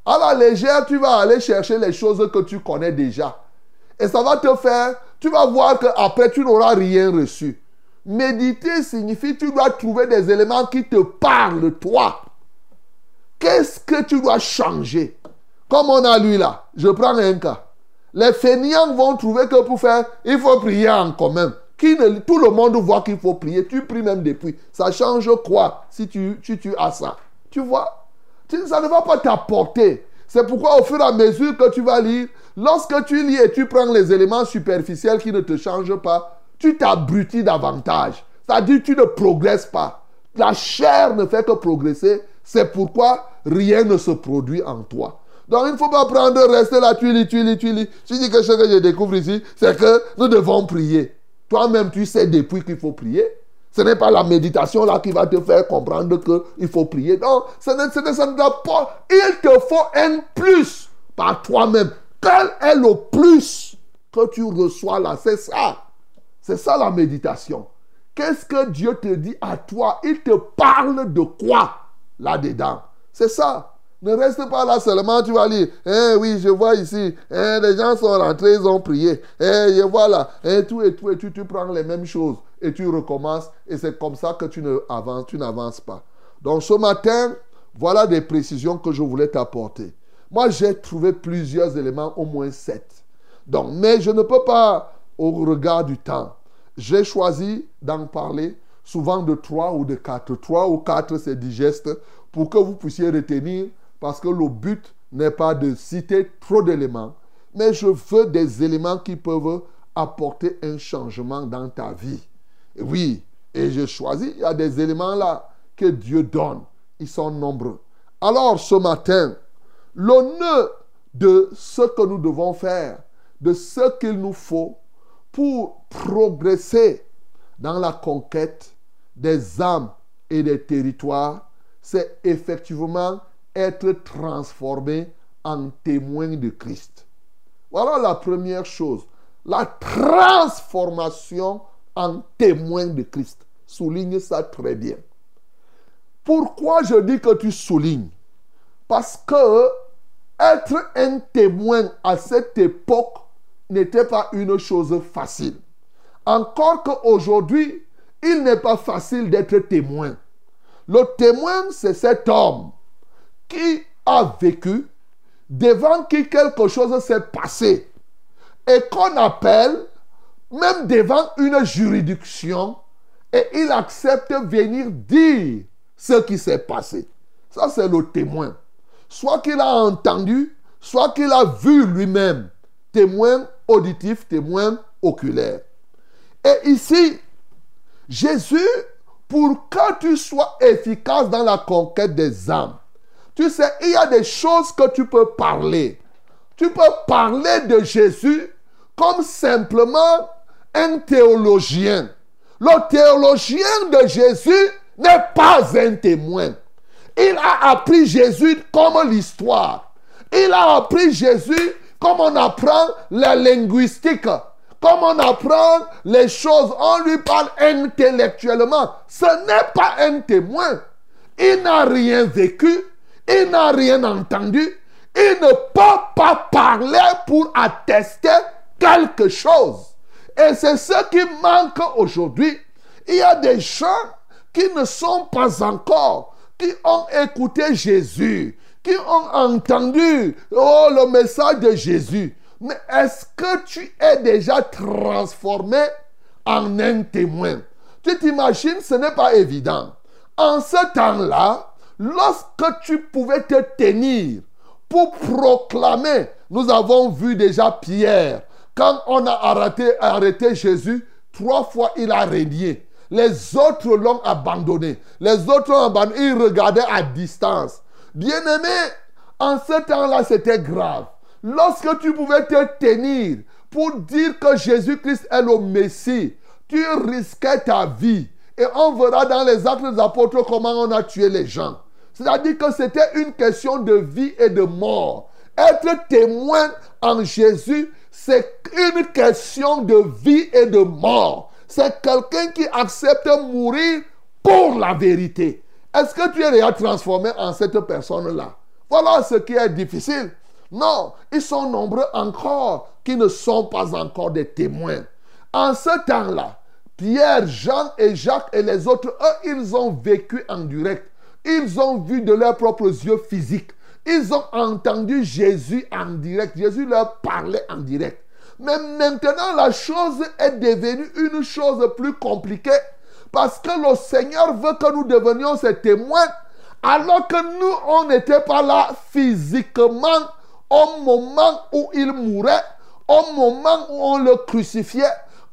À la légère, tu vas aller chercher les choses que tu connais déjà. Et ça va te faire, tu vas voir qu'après, tu n'auras rien reçu. Méditer signifie tu dois trouver des éléments qui te parlent toi. Qu'est-ce que tu dois changer? Comme on a lu là, je prends un cas. Les fainéants vont trouver que pour faire, il faut prier en commun. Tout le monde voit qu'il faut prier. Tu pries même depuis. Ça change quoi si tu, tu, tu as ça? Tu vois? Ça ne va pas t'apporter. C'est pourquoi au fur et à mesure que tu vas lire, lorsque tu lis et tu prends les éléments superficiels qui ne te changent pas, tu t'abrutis davantage. C'est-à-dire tu ne progresses pas. La chair ne fait que progresser. C'est pourquoi rien ne se produit en toi. Donc il ne faut pas prendre, rester là, tu lis, tu lis, tu lis. Je dis que ce que je découvre ici, c'est que nous devons prier. Toi-même, tu sais depuis qu'il faut prier. Ce n'est pas la méditation là qui va te faire comprendre qu'il faut prier. Non, ce n'est, n'est, pas. Il te faut un plus par toi-même. Quel est le plus que tu reçois là? C'est ça. C'est ça la méditation. Qu'est-ce que Dieu te dit à toi? Il te parle de quoi là-dedans? C'est ça. Ne reste pas là seulement, tu vas lire. Eh oui, je vois ici. Eh, les gens sont rentrés, ils ont prié. Eh, je vois là. Eh, tout et tout et tout. Tu prends les mêmes choses et tu recommences. Et c'est comme ça que tu ne tu n'avances pas. Donc ce matin, voilà des précisions que je voulais t'apporter. Moi, j'ai trouvé plusieurs éléments, au moins sept. Donc, mais je ne peux pas, au regard du temps, j'ai choisi d'en parler souvent de trois ou de quatre. Trois ou quatre, c'est digeste pour que vous puissiez retenir, parce que le but n'est pas de citer trop d'éléments, mais je veux des éléments qui peuvent apporter un changement dans ta vie. Oui, et je choisis, il y a des éléments là que Dieu donne. Ils sont nombreux. Alors ce matin, le nœud de ce que nous devons faire, de ce qu'il nous faut pour progresser dans la conquête des âmes et des territoires, c'est effectivement être transformé en témoin de Christ. Voilà la première chose. La transformation en témoin de Christ. Souligne ça très bien. Pourquoi je dis que tu soulignes? Parce que être un témoin à cette époque n'était pas une chose facile. Encore qu'aujourd'hui, il n'est pas facile d'être témoin. Le témoin, c'est cet homme qui a vécu, devant qui quelque chose s'est passé, et qu'on appelle, même devant une juridiction, et il accepte venir dire ce qui s'est passé. Ça, c'est le témoin. Soit qu'il a entendu, soit qu'il a vu lui-même. Témoin auditif, témoin oculaire. Et ici, Jésus, pour que tu sois efficace dans la conquête des âmes, tu sais, il y a des choses que tu peux parler. Tu peux parler de Jésus comme simplement un théologien. Le théologien de Jésus n'est pas un témoin. Il a appris Jésus comme l'histoire. Il a appris Jésus comme on apprend la linguistique. Comme on apprend les choses, on lui parle intellectuellement. Ce n'est pas un témoin. Il n'a rien vécu. Il n'a rien entendu. Il ne peut pas parler pour attester quelque chose. Et c'est ce qui manque aujourd'hui. Il y a des gens qui ne sont pas encore, qui ont écouté Jésus, qui ont entendu oh, le message de Jésus. Mais est-ce que tu es déjà transformé en un témoin? Tu t'imagines, ce n'est pas évident. En ce temps-là, lorsque tu pouvais te tenir pour proclamer, nous avons vu déjà Pierre, quand on a arrêté, Jésus, trois fois il a régné. Les autres l'ont abandonné. Les autres l'ont abandonné. Ils regardaient à distance. Bien-aimé, en ce temps-là, c'était grave. Lorsque tu pouvais te tenir pour dire que Jésus-Christ est le Messie, tu risquais ta vie. Et on verra dans les actes des apôtres comment on a tué les gens. C'est-à-dire que c'était une question de vie et de mort. Être témoin en Jésus, c'est une question de vie et de mort. C'est quelqu'un qui accepte mourir pour la vérité. Est-ce que tu es déjà transformé en cette personne-là? Voilà ce qui est difficile. Non, ils sont nombreux encore qui ne sont pas encore des témoins. En ce temps-là, Pierre, Jean et Jacques et les autres, eux, ils ont vécu en direct. Ils ont vu de leurs propres yeux physiques. Ils ont entendu Jésus en direct. Jésus leur parlait en direct. Mais maintenant, la chose est devenue une chose plus compliquée. Parce que le Seigneur veut que nous devenions ses témoins. Alors que nous, on n'était pas là physiquement au moment où il mourait, au moment où on le crucifiait.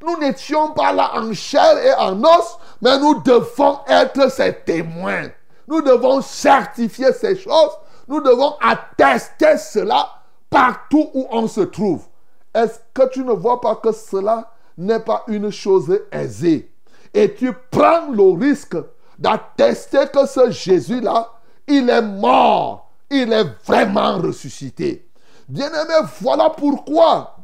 Nous n'étions pas là en chair et en os, mais nous devons être ses témoins. Nous devons certifier ces choses. Nous devons attester cela partout où on se trouve. Est-ce que tu ne vois pas que cela n'est pas une chose aisée? Et tu prends le risque d'attester que ce Jésus-là, il est mort, il est vraiment ressuscité. Bien-aimé, voilà pourquoi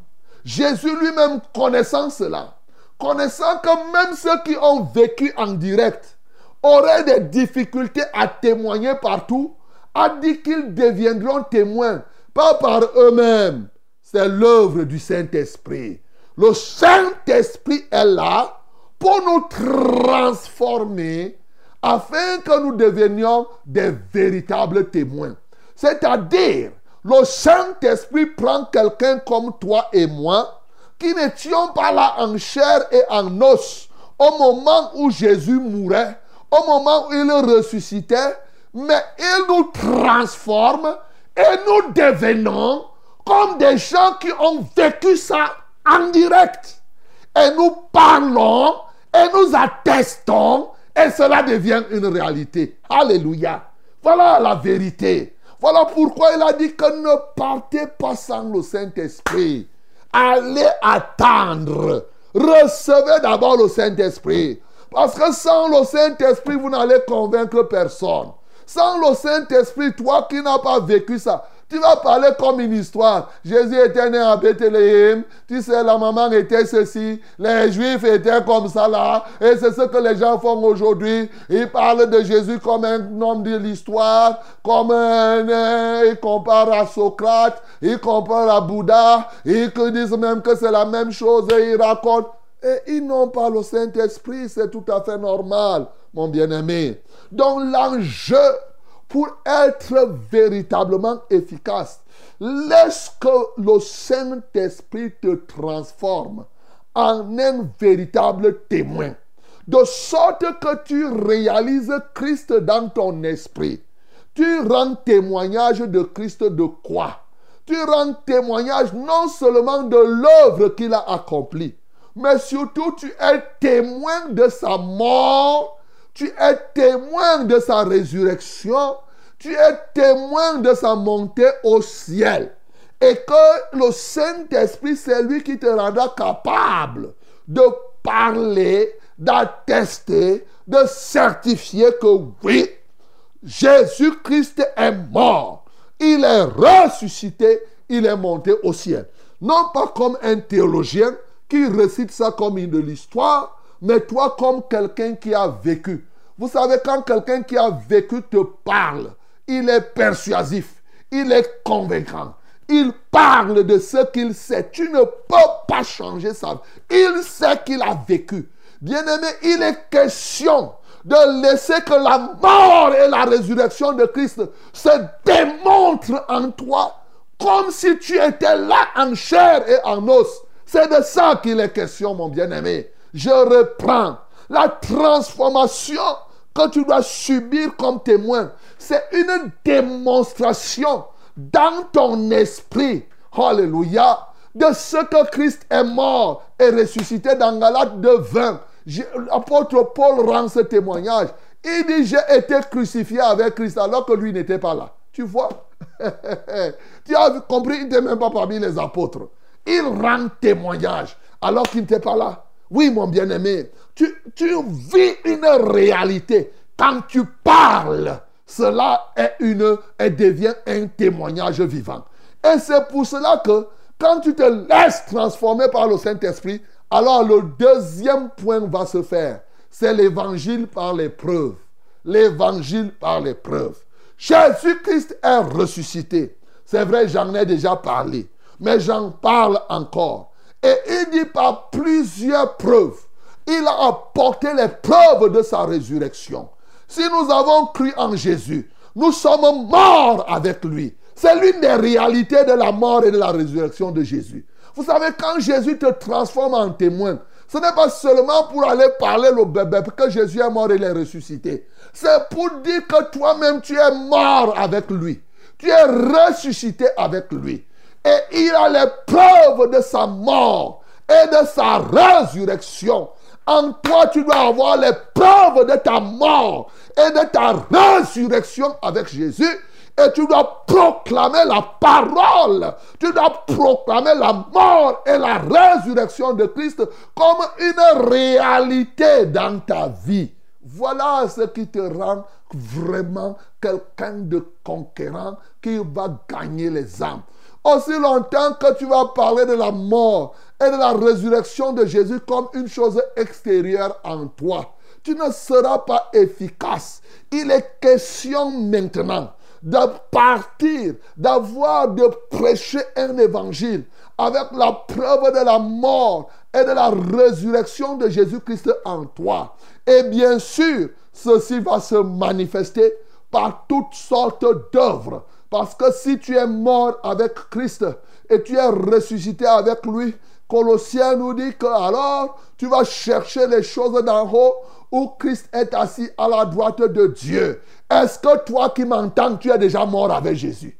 Jésus lui-même connaissant cela, connaissant que même ceux qui ont vécu en direct auraient des difficultés à témoigner partout, a dit qu'ils deviendront témoins, pas par eux-mêmes. C'est l'œuvre du Saint-Esprit. Le Saint-Esprit est là pour nous transformer afin que nous devenions des véritables témoins. C'est-à-dire, le Saint-Esprit prend quelqu'un comme toi et moi, qui n'étions pas là en chair et en os au moment où Jésus mourait, au moment où il ressuscitait, mais il nous transforme et nous devenons comme des gens qui ont vécu ça en direct. Et nous parlons et nous attestons et cela devient une réalité. Alléluia. Voilà la vérité. Voilà pourquoi il a dit que ne partez pas sans le Saint-Esprit. Allez attendre. Recevez d'abord le Saint-Esprit. Parce que sans le Saint-Esprit, vous n'allez convaincre personne. Sans le Saint-Esprit, toi qui n'as pas vécu ça, tu vas parler comme une histoire. Jésus était né à Bethléem. Tu sais, la maman était ceci. Les Juifs étaient comme ça là. Et c'est ce que les gens font aujourd'hui. Ils parlent de Jésus comme un homme de l'histoire. Comme un... Ils comparent à Socrate. Ils comparent à Bouddha. Ils disent même que c'est la même chose. Et ils racontent. Et ils n'ont pas le Saint-Esprit. C'est tout à fait normal, mon bien-aimé. Donc l'enjeu pour être véritablement efficace, laisse que le Saint-Esprit te transforme en un véritable témoin. De sorte que tu réalises Christ dans ton esprit. Tu rends témoignage de Christ de quoi? Tu rends témoignage non seulement de l'œuvre qu'il a accomplie, mais surtout tu es témoin de sa mort tu es témoin de sa résurrection, tu es témoin de sa montée au ciel. Et que le Saint-Esprit, c'est lui qui te rendra capable de parler, d'attester, de certifier que oui, Jésus-Christ est mort. Il est ressuscité, il est monté au ciel. Non pas comme un théologien qui récite ça comme une de l'histoire, mais toi comme quelqu'un qui a vécu. Vous savez, quand quelqu'un qui a vécu te parle, il est persuasif, il est convaincant. Il parle de ce qu'il sait. Tu ne peux pas changer ça. Il sait qu'il a vécu. Bien-aimé, il est question de laisser que la mort et la résurrection de Christ se démontrent en toi comme si tu étais là en chair et en os. C'est de ça qu'il est question, mon bien-aimé. Je reprends la transformation que tu dois subir comme témoin. C'est une démonstration dans ton esprit, alléluia, de ce que Christ est mort et ressuscité dans Galate de 20. L'apôtre Paul rend ce témoignage. Il dit, j'ai été crucifié avec Christ alors que lui n'était pas là. Tu vois? Tu as compris, il n'était même pas parmi les apôtres. Il rend témoignage alors qu'il n'était pas là. Oui, mon bien-aimé, tu, vis une réalité. Quand tu parles, cela est une, et devient un témoignage vivant. Et c'est pour cela que quand tu te laisses transformer par le Saint-Esprit, alors le deuxième point va se faire. C'est l'évangile par les preuves. L'évangile par les preuves. Jésus-Christ est ressuscité. C'est vrai, j'en ai déjà parlé. Mais j'en parle encore. Et il dit par plusieurs preuves. Il a apporté les preuves de sa résurrection. Si nous avons cru en Jésus, nous sommes morts avec lui. C'est l'une des réalités de la mort et de la résurrection de Jésus. Vous savez, quand Jésus te transforme en témoin, ce n'est pas seulement pour aller parler au bébé que Jésus est mort et il est ressuscité. C'est pour dire que toi-même tu es mort avec lui. Tu es ressuscité avec lui. Et il a les preuves de sa mort et de sa résurrection. En toi, tu dois avoir les preuves de ta mort et de ta résurrection avec Jésus. Et tu dois proclamer la parole. Tu dois proclamer la mort et la résurrection de Christ comme une réalité dans ta vie. Voilà ce qui te rend vraiment quelqu'un de conquérant qui va gagner les âmes. Aussi longtemps que tu vas parler de la mort et de la résurrection de Jésus comme une chose extérieure en toi, tu ne seras pas efficace. Il est question maintenant de partir, d'avoir, de prêcher un évangile avec la preuve de la mort et de la résurrection de Jésus-Christ en toi. Et bien sûr, ceci va se manifester par toutes sortes d'œuvres. Parce que si tu es mort avec Christ et tu es ressuscité avec lui, Colossiens nous dit que alors tu vas chercher les choses d'en haut où Christ est assis à la droite de Dieu. Est-ce que toi qui m'entends, tu es déjà mort avec Jésus?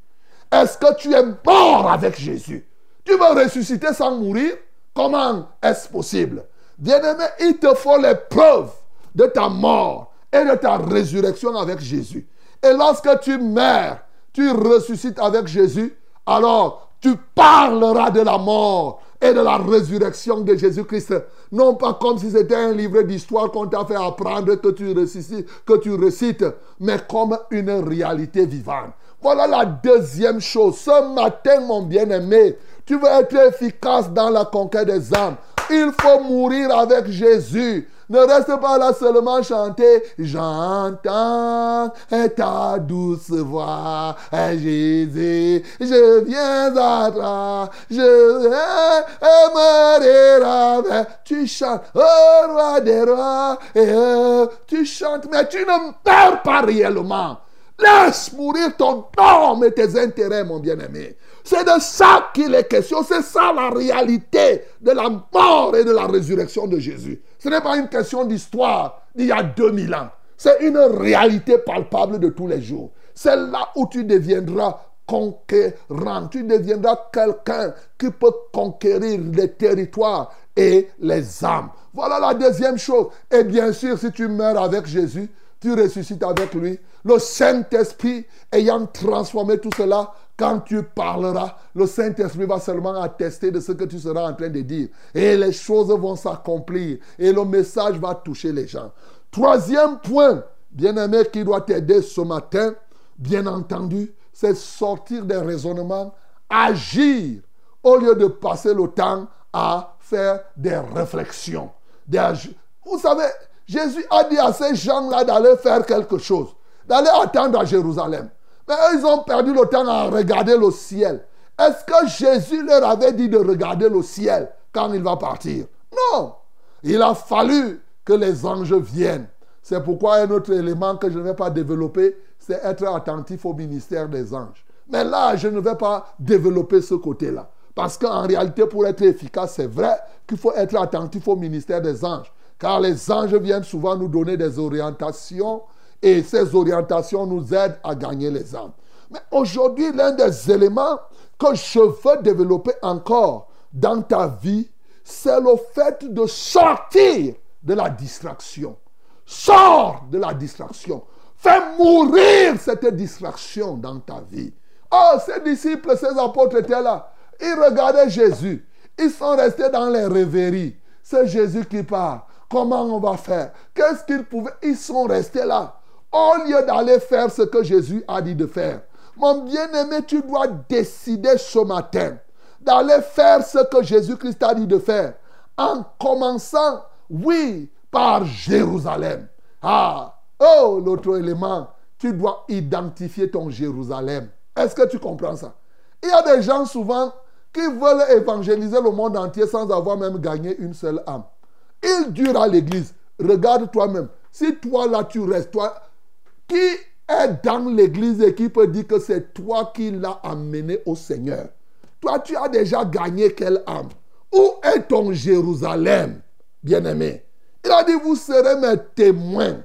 Est-ce que tu es mort avec Jésus? Tu vas ressusciter sans mourir? Comment est-ce possible? Bien-aimé, il te faut les preuves de ta mort et de ta résurrection avec Jésus. Et lorsque tu meurs, tu ressuscites avec Jésus, alors tu parleras de la mort et de la résurrection de Jésus-Christ. Non pas comme si c'était un livre d'histoire qu'on t'a fait apprendre que tu, récites, que tu récites, mais comme une réalité vivante. Voilà la deuxième chose. Ce matin, mon bien-aimé, tu veux être efficace dans la conquête des âmes. Il faut mourir avec Jésus. Ne reste pas là seulement chanter. J'entends ta douce voix, Jésus. Je viens à toi. Je aimerai Tu chantes, oh roi des rois. Et tu chantes, mais tu ne meurs pas réellement. Laisse mourir ton homme et tes intérêts, mon bien-aimé. C'est de ça qu'il est question. C'est ça la réalité de la mort et de la résurrection de Jésus. Ce n'est pas une question d'histoire d'il y a 2000 ans. C'est une réalité palpable de tous les jours. C'est là où tu deviendras conquérant. Tu deviendras quelqu'un qui peut conquérir les territoires et les âmes. Voilà la deuxième chose. Et bien sûr, si tu meurs avec Jésus, tu ressuscites avec lui. Le Saint-Esprit ayant transformé tout cela, quand tu parleras, le Saint-Esprit va seulement attester de ce que tu seras en train de dire. Et les choses vont s'accomplir. Et le message va toucher les gens. Troisième point, bien-aimé, qui doit t'aider ce matin, bien entendu, c'est sortir des raisonnements, agir, au lieu de passer le temps à faire des réflexions. Vous savez, Jésus a dit à ces gens-là d'aller faire quelque chose, d'aller attendre à Jérusalem. Mais ils ont perdu le temps à regarder le ciel. Est-ce que Jésus leur avait dit de regarder le ciel quand il va partir? Non. Il a fallu que les anges viennent. C'est pourquoi un autre élément que je ne vais pas développer, c'est être attentif au ministère des anges. Mais là, je ne vais pas développer ce côté-là. Parce qu'en réalité, pour être efficace, c'est vrai qu'il faut être attentif au ministère des anges. Car les anges viennent souvent nous donner des orientations et ces orientations nous aident à gagner les âmes. Mais aujourd'hui, l'un des éléments que je veux développer encore dans ta vie, c'est le fait de sortir de la distraction. Sors de la distraction. Fais mourir cette distraction dans ta vie. Oh, ces disciples, ces apôtres étaient là. Ils regardaient Jésus. Ils sont restés dans les rêveries. C'est Jésus qui parle. Comment on va faire? Qu'est-ce qu'ils pouvaient? Ils sont restés là. Au lieu d'aller faire ce que Jésus a dit de faire. Mon bien-aimé, tu dois décider ce matin d'aller faire ce que Jésus-Christ a dit de faire. En commençant, oui, par Jérusalem. Ah, oh, l'autre élément, tu dois identifier ton Jérusalem. Est-ce que tu comprends ça? Il y a des gens souvent qui veulent évangéliser le monde entier sans avoir même gagné une seule âme. Ils durent à l'église. Regarde toi-même. Si toi là tu restes, qui est dans l'église et qui peut dire que c'est toi qui l'as amené au Seigneur? Toi, tu as déjà gagné quelle âme? Où est ton Jérusalem, bien-aimé? Il a dit, vous serez mes témoins.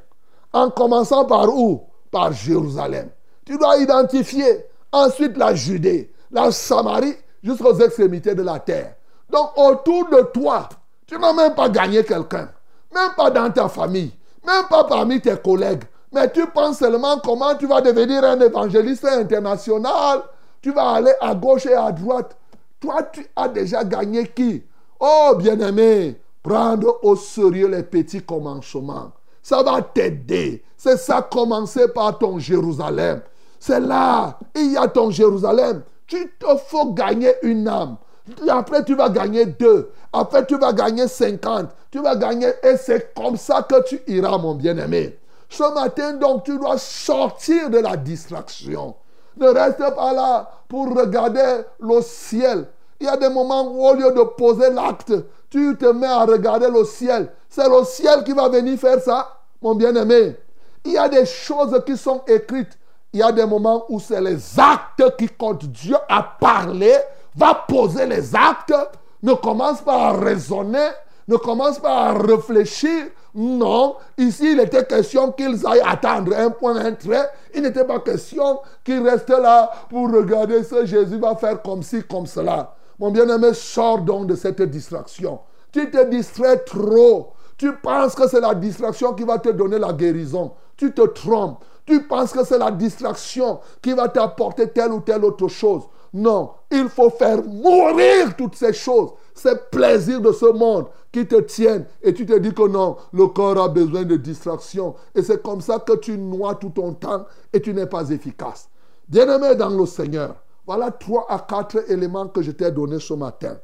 En commençant par où? Par Jérusalem. Tu dois identifier ensuite la Judée, la Samarie, jusqu'aux extrémités de la terre. Donc autour de toi, tu n'as même pas gagné quelqu'un. Même pas dans ta famille. Même pas parmi tes collègues. Mais tu penses seulement comment tu vas devenir un évangéliste international. Tu vas aller à gauche et à droite. Toi, tu as déjà gagné qui? Oh, bien-aimé, prendre au sérieux les petits commencements. Ça va t'aider. C'est ça, commencer par ton Jérusalem. C'est là, il y a ton Jérusalem. Tu te faut gagner une âme. Après, tu vas gagner deux. Après, tu vas gagner 50. Tu vas gagner. Et c'est comme ça que tu iras, mon bien-aimé. Ce matin, donc, tu dois sortir de la distraction. Ne reste pas là pour regarder le ciel. Il y a des moments où, au lieu de poser l'acte, tu te mets à regarder le ciel. C'est le ciel qui va venir faire ça, mon bien-aimé. Il y a des choses qui sont écrites. Il y a des moments où c'est les actes qui comptent. Dieu a parlé, va poser les actes. Ne commence pas à raisonner, ne commence pas à réfléchir. Non, ici il était question qu'ils aillent attendre un point, un trait. Il n'était pas question qu'ils restent là pour regarder ce Jésus va faire comme ci, comme cela. Mon bien-aimé, sors donc de cette distraction. Tu te distrais trop. Tu penses que c'est la distraction qui va te donner la guérison. Tu te trompes. Tu penses que c'est la distraction qui va t'apporter telle ou telle autre chose. Non, il faut faire mourir toutes ces choses, ces plaisirs de ce monde qui te tiennent. Et tu te dis que non, le corps a besoin de distraction. Et c'est comme ça que tu noies tout ton temps et tu n'es pas efficace. Bien-aimé dans le Seigneur, voilà trois à quatre éléments que je t'ai donnés ce matin.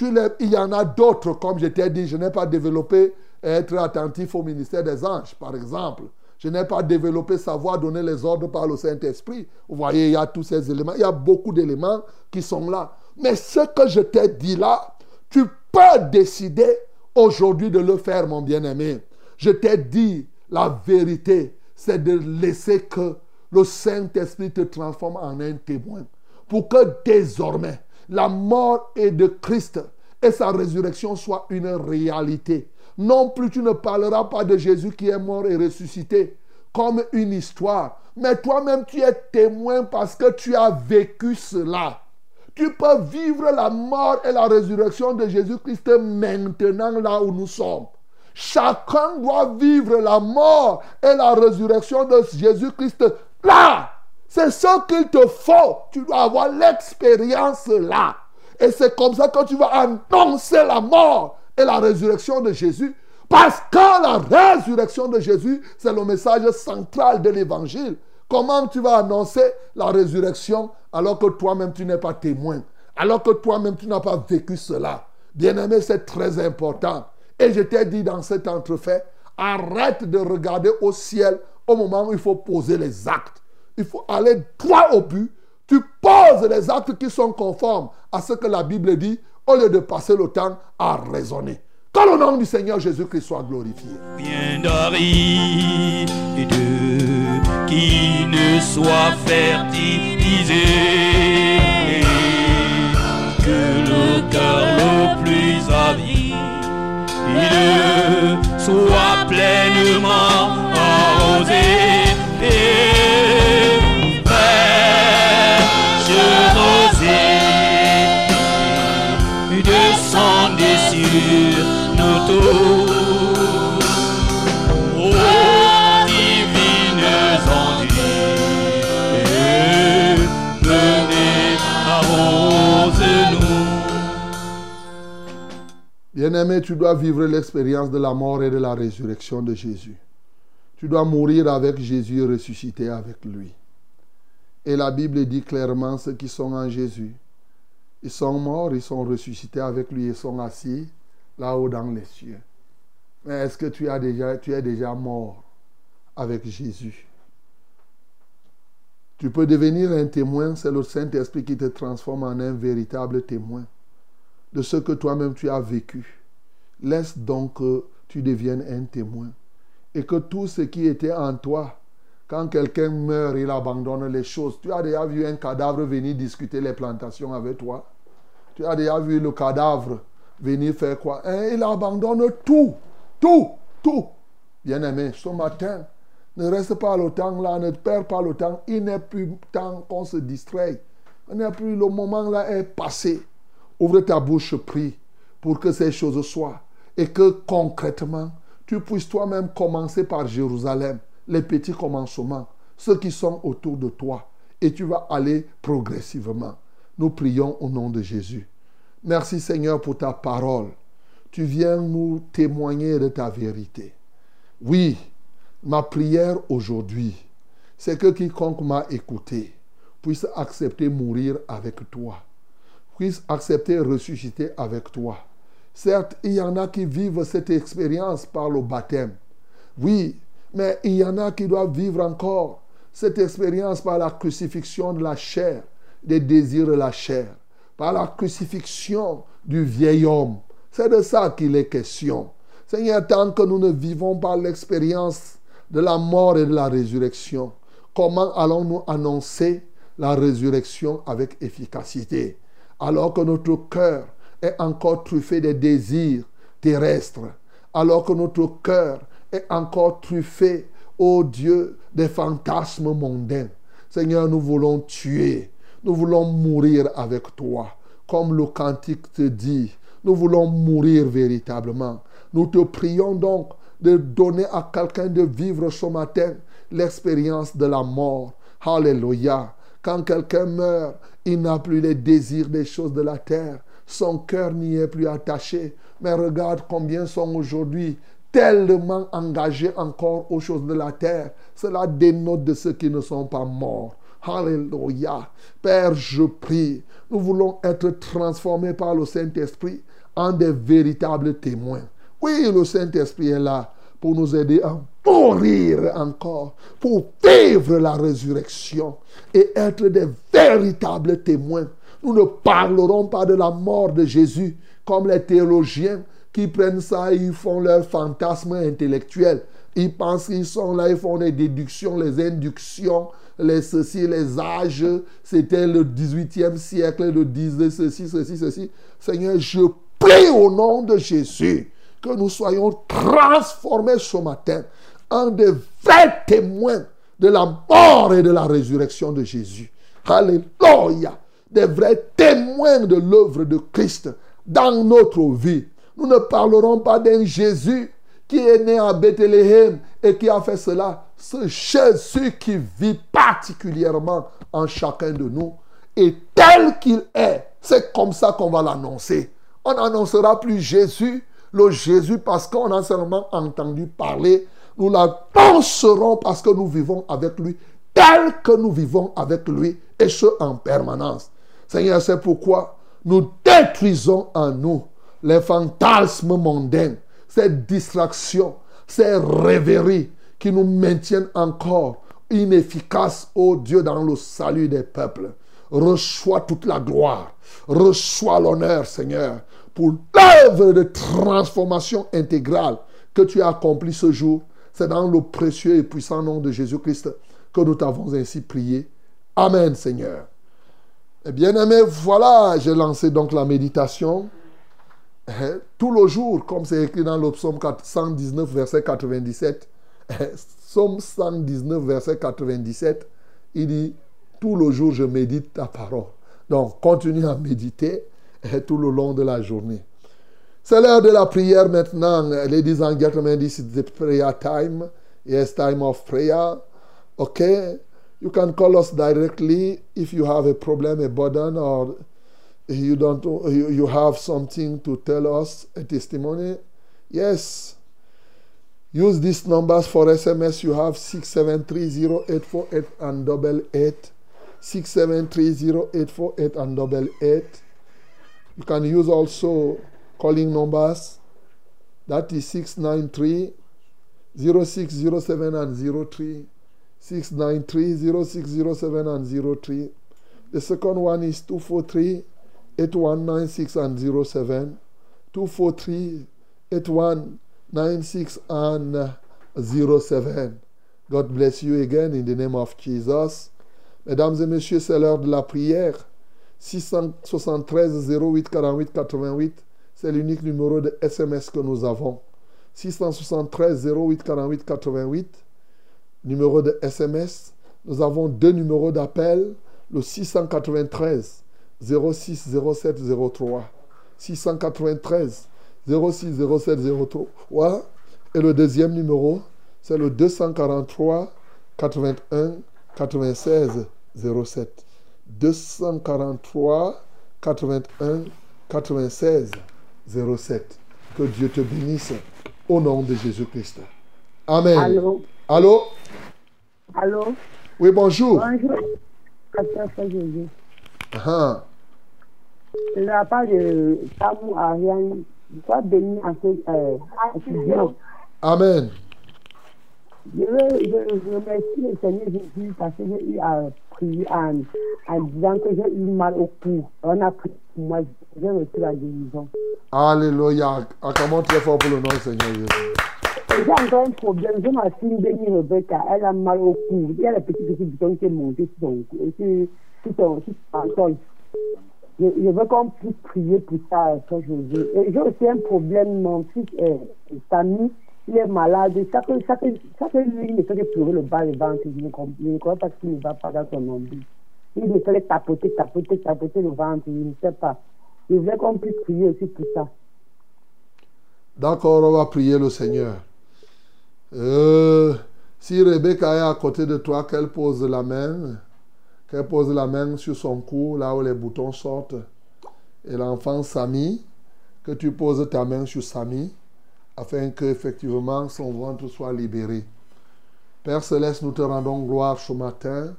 Il y en a d'autres, comme je t'ai dit, je n'ai pas développé être attentif au ministère des anges, par exemple. Je n'ai pas développé savoir donner les ordres par le Saint-Esprit. Vous voyez, il y a tous ces éléments. Il y a beaucoup d'éléments qui sont là. Mais ce que je t'ai dit là, tu peux décider aujourd'hui de le faire, mon bien-aimé. Je t'ai dit la vérité, c'est de laisser que le Saint-Esprit te transforme en un témoin. Pour que désormais, la mort est de Christ et sa résurrection soit une réalité. Non plus tu ne parleras pas de Jésus qui est mort et ressuscité comme une histoire, mais toi-même tu es témoin parce que tu as vécu cela. Tu peux vivre la mort et la résurrection de Jésus-Christ maintenant là où nous sommes. Chacun doit vivre la mort et la résurrection de Jésus-Christ là. C'est ce qu'il te faut. Tu dois avoir l'expérience là. Et c'est comme ça que tu vas annoncer la mort et la résurrection de Jésus. Parce que la résurrection de Jésus, c'est le message central de l'évangile. Comment tu vas annoncer la résurrection alors que toi-même tu n'es pas témoin, alors que toi-même tu n'as pas vécu cela Bien-aimé, c'est très important. Et je t'ai dit dans cet entrefait, arrête de regarder au ciel au moment où il faut poser les actes. Il faut aller droit au but. Tu poses les actes qui sont conformes à ce que la Bible dit au lieu de passer le temps à raisonner. Que le nom du Seigneur Jésus-Christ soit glorifié. Bien qui ne soit fertilisé. Que le cœur le plus avide soit pleinement arrosé. Bien-aimé, tu dois vivre l'expérience de la mort et de la résurrection de Jésus. Tu dois mourir avec Jésus et ressusciter avec lui. Et la Bible dit clairement ceux qui sont en Jésus. Ils sont morts, ils sont ressuscités avec lui, ils sont assis là-haut dans les cieux. Mais est-ce que tu, tu es déjà mort avec Jésus? Tu peux devenir un témoin, c'est le Saint-Esprit qui te transforme en un véritable témoin de ce que toi-même tu as vécu. Laisse donc que tu deviennes un témoin. Et que tout ce qui était en toi, quand quelqu'un meurt, il abandonne les choses. Tu as déjà vu un cadavre venir discuter les plantations avec toi Tu as déjà vu le cadavre venir faire quoi? Hein, Il abandonne tout, tout, tout. Bien-aimé, ce matin, ne reste pas le temps là, ne perds pas le temps. Il n'est plus temps qu'on se distrait. Il n'est plus, le moment là est passé. Ouvre ta bouche, prie pour que ces choses soient. Et que concrètement, tu puisses toi-même commencer par Jérusalem, les petits commencements, ceux qui sont autour de toi. Et tu vas aller progressivement. Nous prions au nom de Jésus. Merci Seigneur pour ta parole. Tu viens nous témoigner de ta vérité. Oui, ma prière aujourd'hui, c'est que quiconque m'a écouté puisse accepter mourir avec toi, puisse accepter ressusciter avec toi. Certes, il y en a qui vivent cette expérience par le baptême. Oui, mais il y en a qui doivent vivre encore cette expérience par la crucifixion de la chair, des désirs de la chair, par la crucifixion du vieil homme. C'est de ça qu'il est question. Seigneur, tant que nous ne vivons pas l'expérience de la mort et de la résurrection, comment allons-nous annoncer la résurrection avec efficacité? Alors que notre cœur est encore truffé des désirs terrestres, alors que notre cœur est encore truffé, ô Dieu, des fantasmes mondains. Seigneur, nous voulons tuer, nous voulons mourir avec toi, comme le cantique te dit. Nous voulons mourir véritablement. Nous te prions donc de donner à quelqu'un de vivre ce matin l'expérience de la mort. Alléluia. Quand quelqu'un meurt, il n'a plus les désirs des choses de la terre. Son cœur n'y est plus attaché. Mais regarde combien sont aujourd'hui tellement engagés encore aux choses de la terre. Cela dénote de ceux qui ne sont pas morts. Alléluia. Père, je prie. Nous voulons être transformés par le Saint-Esprit en des véritables témoins. Oui, le Saint-Esprit est là pour nous aider à mourir encore, pour vivre la résurrection et être des véritables témoins. Nous ne parlerons pas de la mort de Jésus comme les théologiens qui prennent ça et ils font leur fantasme intellectuel. Ils pensent qu'ils sont là, ils font des déductions, les inductions, les ceci, les âges. C'était le 18e siècle, le 10 ceci, ceci, ceci. Seigneur, je prie au nom de Jésus que nous soyons transformés ce matin en de vrais témoins de la mort et de la résurrection de Jésus. Alléluia. Des vrais témoins de l'œuvre de Christ dans notre vie. Nous ne parlerons pas d'un Jésus qui est né à Bethléem et qui a fait cela. Ce Jésus qui vit particulièrement en chacun de nous. Et tel qu'il est, c'est comme ça qu'on va l'annoncer. On n'annoncera plus Jésus, le Jésus, parce qu'on a seulement entendu parler. Nous l'annoncerons parce que nous vivons avec lui, tel que nous vivons avec lui, et ce en permanence. Seigneur, c'est pourquoi nous détruisons en nous les fantasmes mondains, ces distractions, ces rêveries qui nous maintiennent encore inefficaces, ô Dieu, dans le salut des peuples. Reçois toute la gloire, reçois l'honneur, Seigneur, pour l'œuvre de transformation intégrale que tu as accomplie ce jour. C'est dans le précieux et puissant nom de Jésus-Christ que nous t'avons ainsi prié. Amen, Seigneur. Eh bien aimé, voilà, j'ai lancé donc la méditation. Hein, tout le jour, comme c'est écrit dans le psaume 119, verset 97. Hein, psaume 119, verset 97, il dit, tout le jour je médite ta parole. Donc, continue à méditer hein, tout le long de la journée. C'est l'heure de la prière maintenant. Ladies and gentlemen, this is the prayer time. Yes, time of prayer. Okay? You can call us directly if you have a problem, a burden, or you don't you, you have something to tell us, a testimony. Yes. Use these numbers for SMS. You have 6730848 and double eight. 6730848 and double eight. You can use also calling numbers. That is 693 0607 and 03. 693 0607 and 03. The second one is 243 8196 and 07. 243 8196 and 07. God bless you again in the name of Jesus. Mesdames et messieurs, c'est l'heure de la prière. 673 08 48 88, c'est l'unique numéro de SMS que nous avons. 673 08 48 88, numéro de SMS. Nous avons deux numéros d'appel, le 693 06 07 03. 693 06 07 03. Et le deuxième numéro, c'est le 243 81 96 07. 243 81 96 07. Que Dieu te bénisse au nom de Jésus-Christ. Amen. Allô? Allô? Allô? Oui, bonjour. Bonjour. Ah, De la part de Tamou Ariane, sois béni en ce euh. Amen. Je veux, je, je remercie le Seigneur Jésus parce que j'ai eu à prier en, en disant que j'ai eu mal au cou. On a prié pour moi, j'ai reçu la guérison. Alléluia. Acclamons très fort pour le nom du Seigneur Jésus. J'ai encore un problème. J'ai ma fille Rebecca, elle a mal au cou. Il y a les petits petits boutons qui sont montés sur son cou, sur, sur son, sur. Je, je veux qu'on puisse prier pour ça. Et j'ai aussi un problème. Mon fils, euh, Samy, il est malade. Chaque, chaque, chaque nuit, il ne fait que pleurer le bas du ventre. Je ne comprends pas qu'il ne va pas dans son nombril. Il ne fait tapoter, tapoter, tapoter le ventre. Je ne sais pas. Je voulais qu'on puisse prier aussi pour ça. D'accord, on va prier le Seigneur. Euh, si Rebecca est à côté de toi, qu'elle pose la main, qu'elle pose la main sur son cou, là où les boutons sortent. Et l'enfant Samy, que tu poses ta main sur Samy, afin que effectivement son ventre soit libéré. Père Céleste, nous te rendons gloire ce matin.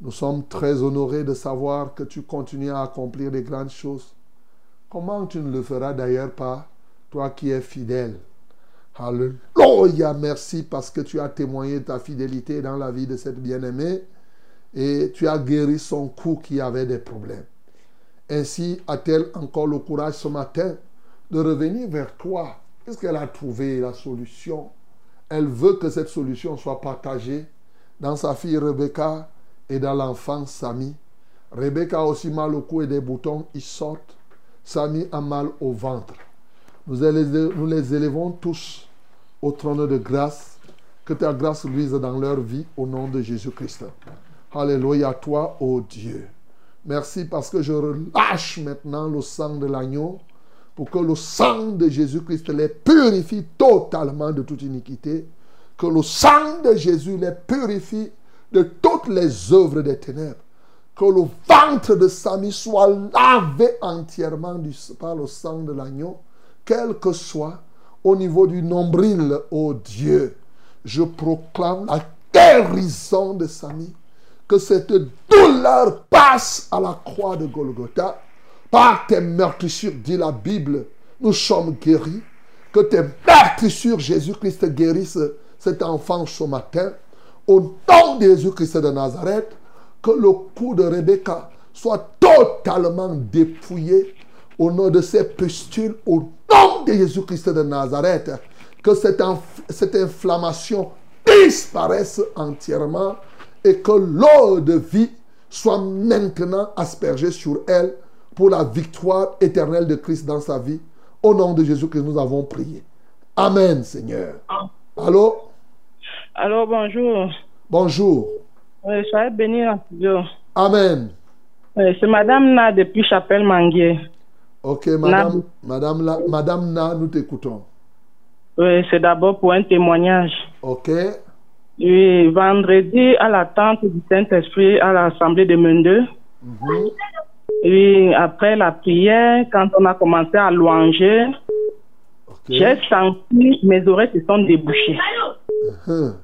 Nous sommes très honorés de savoir que tu continues à accomplir des grandes choses. Comment tu ne le feras d'ailleurs pas, toi qui es fidèle? Alléluia, merci parce que tu as témoigné ta fidélité dans la vie de cette bien-aimée et tu as guéri son cou qui avait des problèmes. Ainsi a-t-elle encore le courage ce matin de revenir vers toi. Est-ce qu'elle a trouvé la solution? Elle veut que cette solution soit partagée dans sa fille Rebecca et dans l'enfant Samy. Rebecca a aussi mal au cou et des boutons, ils sortent. Samy a mal au ventre. Nous les, élevons tous au trône de grâce. Que ta grâce luise dans leur vie au nom de Jésus-Christ. Alléluia toi, ô Dieu. Merci parce que je relâche maintenant le sang de l'agneau pour que le sang de Jésus-Christ les purifie totalement de toute iniquité. Que le sang de Jésus les purifie de toutes les œuvres des ténèbres. Que le ventre de Samy soit lavé entièrement par le sang de l'agneau, quel que soit au niveau du nombril, ô Dieu. Je proclame la guérison de Samy. Que cette douleur passe à la croix de Golgotha. Par tes meurtrissures, dit la Bible, nous sommes guéris. Que tes meurtrissures, Jésus-Christ, guérisse cet enfant ce matin. Au nom de Jésus-Christ de Nazareth, que le cou de Rebecca soit totalement dépouillé au nom de ses pustules, au nom de Jésus-Christ de Nazareth. Que cette inflammation disparaisse entièrement et que l'eau de vie soit maintenant aspergée sur elle pour la victoire éternelle de Christ dans sa vie. Au nom de Jésus que nous avons prié. Amen, Seigneur. Allô? Alors bonjour. Bonjour. Euh, soyez bénis studio. Amen. Euh, c'est Madame Na depuis Chapelle Manguier. Ok, madame, madame, la- madame Na, nous t'écoutons. Euh, c'est d'abord pour un témoignage. Ok. Oui, vendredi à la tente du Saint-Esprit à l'Assemblée de Mendeux. Mhm. Oui, après la prière, quand on a commencé à louanger, j'ai senti mes oreilles se sont débouchées. Hum.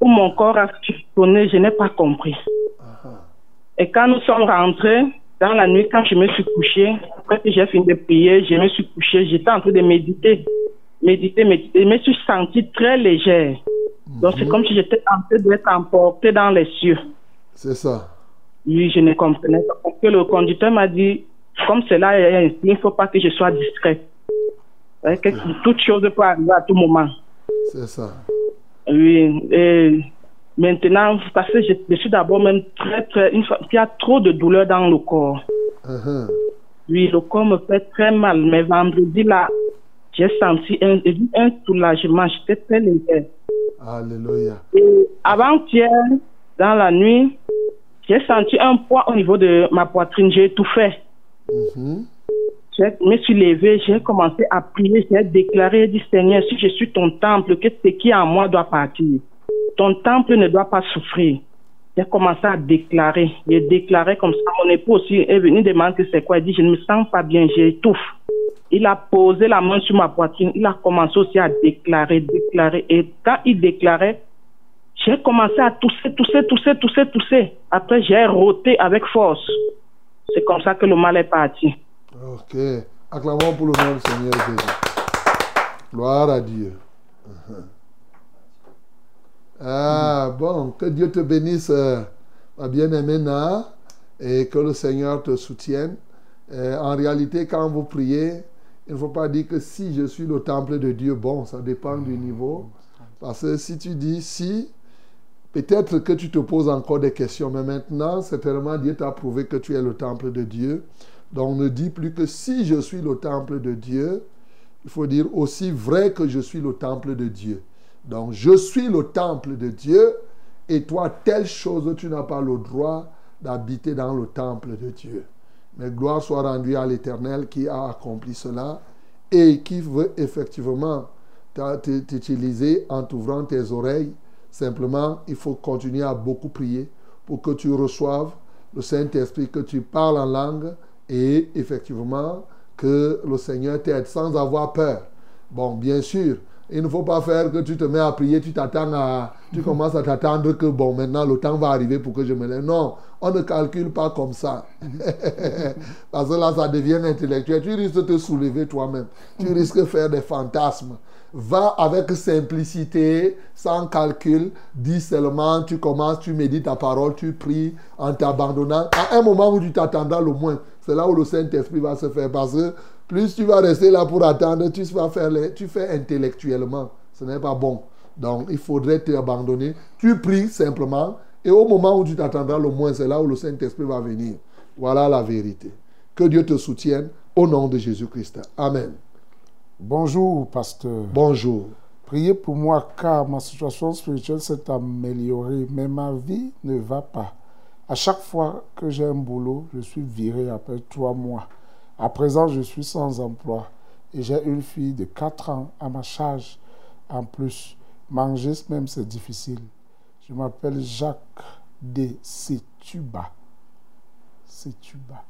Où mon corps a sonné, je n'ai pas compris. Et quand nous sommes rentrés, dans la nuit, quand je me suis couché, après que j'ai fini de prier, je me suis couché, j'étais en train de méditer. Méditer, méditer. Je me suis sentie très légère. Donc c'est comme si j'étais en train d'être emportée dans les cieux. C'est ça. Oui, je ne comprenais pas. Parce que le conducteur m'a dit, comme cela est il ne faut pas que je sois discret. Ouais, que toute chose peut arriver à tout moment. C'est ça. Oui, et maintenant, parce que je, je suis d'abord même très, très. Une fois, il y a trop de douleur dans le corps. Mhm. Oui, le corps me fait très mal. Mais vendredi, là, j'ai senti un, un soulagement. J'étais très légère. Alléluia. Et avant-hier, dans la nuit, j'ai senti un poids au niveau de ma poitrine. J'ai tout fait. Mhm. Je me suis levée, j'ai commencé à prier, j'ai déclaré, j'ai dit Seigneur, si je suis ton temple, que ce qui est en moi doit partir. Ton temple ne doit pas souffrir. J'ai commencé à déclarer. J'ai déclaré comme ça. Mon époux aussi est venu demander c'est quoi. Il dit, je ne me sens pas bien, j'étouffe. Il a posé la main sur ma poitrine. Il a commencé aussi à déclarer, déclarer. Et quand il déclarait, J'ai commencé à tousser, tousser, tousser, tousser, tousser. Après, j'ai roté avec force. C'est comme ça que le mal est parti. Ok. Acclamons pour le nom du Seigneur Jésus. Gloire à Dieu. Uh-huh. Ah, bon, que Dieu te bénisse, euh, ma bien-aimée Na, et que le Seigneur te soutienne. Euh, en réalité, quand vous priez, il ne faut pas dire que si je suis le temple de Dieu, bon, ça dépend du niveau. Parce que si tu dis si, peut-être que tu te poses encore des questions, mais maintenant, certainement, Dieu t'a prouvé que tu es le temple de Dieu. Donc, ne dis plus que si je suis le temple de Dieu, il faut dire aussi vrai que je suis le temple de Dieu. Donc, je suis le temple de Dieu et toi, telle chose, tu n'as pas le droit d'habiter dans le temple de Dieu. Mais gloire soit rendue à l'Éternel qui a accompli cela et qui veut effectivement t'utiliser en t'ouvrant tes oreilles. Simplement, il faut continuer à beaucoup prier pour que tu reçoives le Saint-Esprit, que tu parles en langue et effectivement que le Seigneur t'aide sans avoir peur. Bon, bien sûr, il ne faut pas faire que tu te mets à prier, tu t'attends à, tu commences à t'attendre que bon, maintenant le temps va arriver pour que je me lève. Non, on ne calcule pas comme ça. Parce que là, ça devient intellectuel. Tu risques de te soulever toi-même. Tu risques de faire des fantasmes. Va avec simplicité, sans calcul. Dis seulement, tu commences, tu médites ta parole, tu pries en t'abandonnant. À un moment où tu t'attendras le moins, c'est là où le Saint-Esprit va se faire. Parce que plus tu vas rester là pour attendre, tu vas faire tu fais intellectuellement. Ce n'est pas bon. Donc, il faudrait t'abandonner. Tu pries simplement. Et au moment où tu t'attendras le moins, c'est là où le Saint-Esprit va venir. Voilà la vérité. Que Dieu te soutienne au nom de Jésus-Christ. Amen. Bonjour, pasteur. Bonjour. Priez pour moi car ma situation spirituelle s'est améliorée, mais ma vie ne va pas. À chaque fois que j'ai un boulot, je suis viré après trois mois. À présent, je suis sans emploi et j'ai une fille de 4 ans à ma charge. En plus, manger même, c'est difficile. Je m'appelle Jacques de Setuba. Setuba.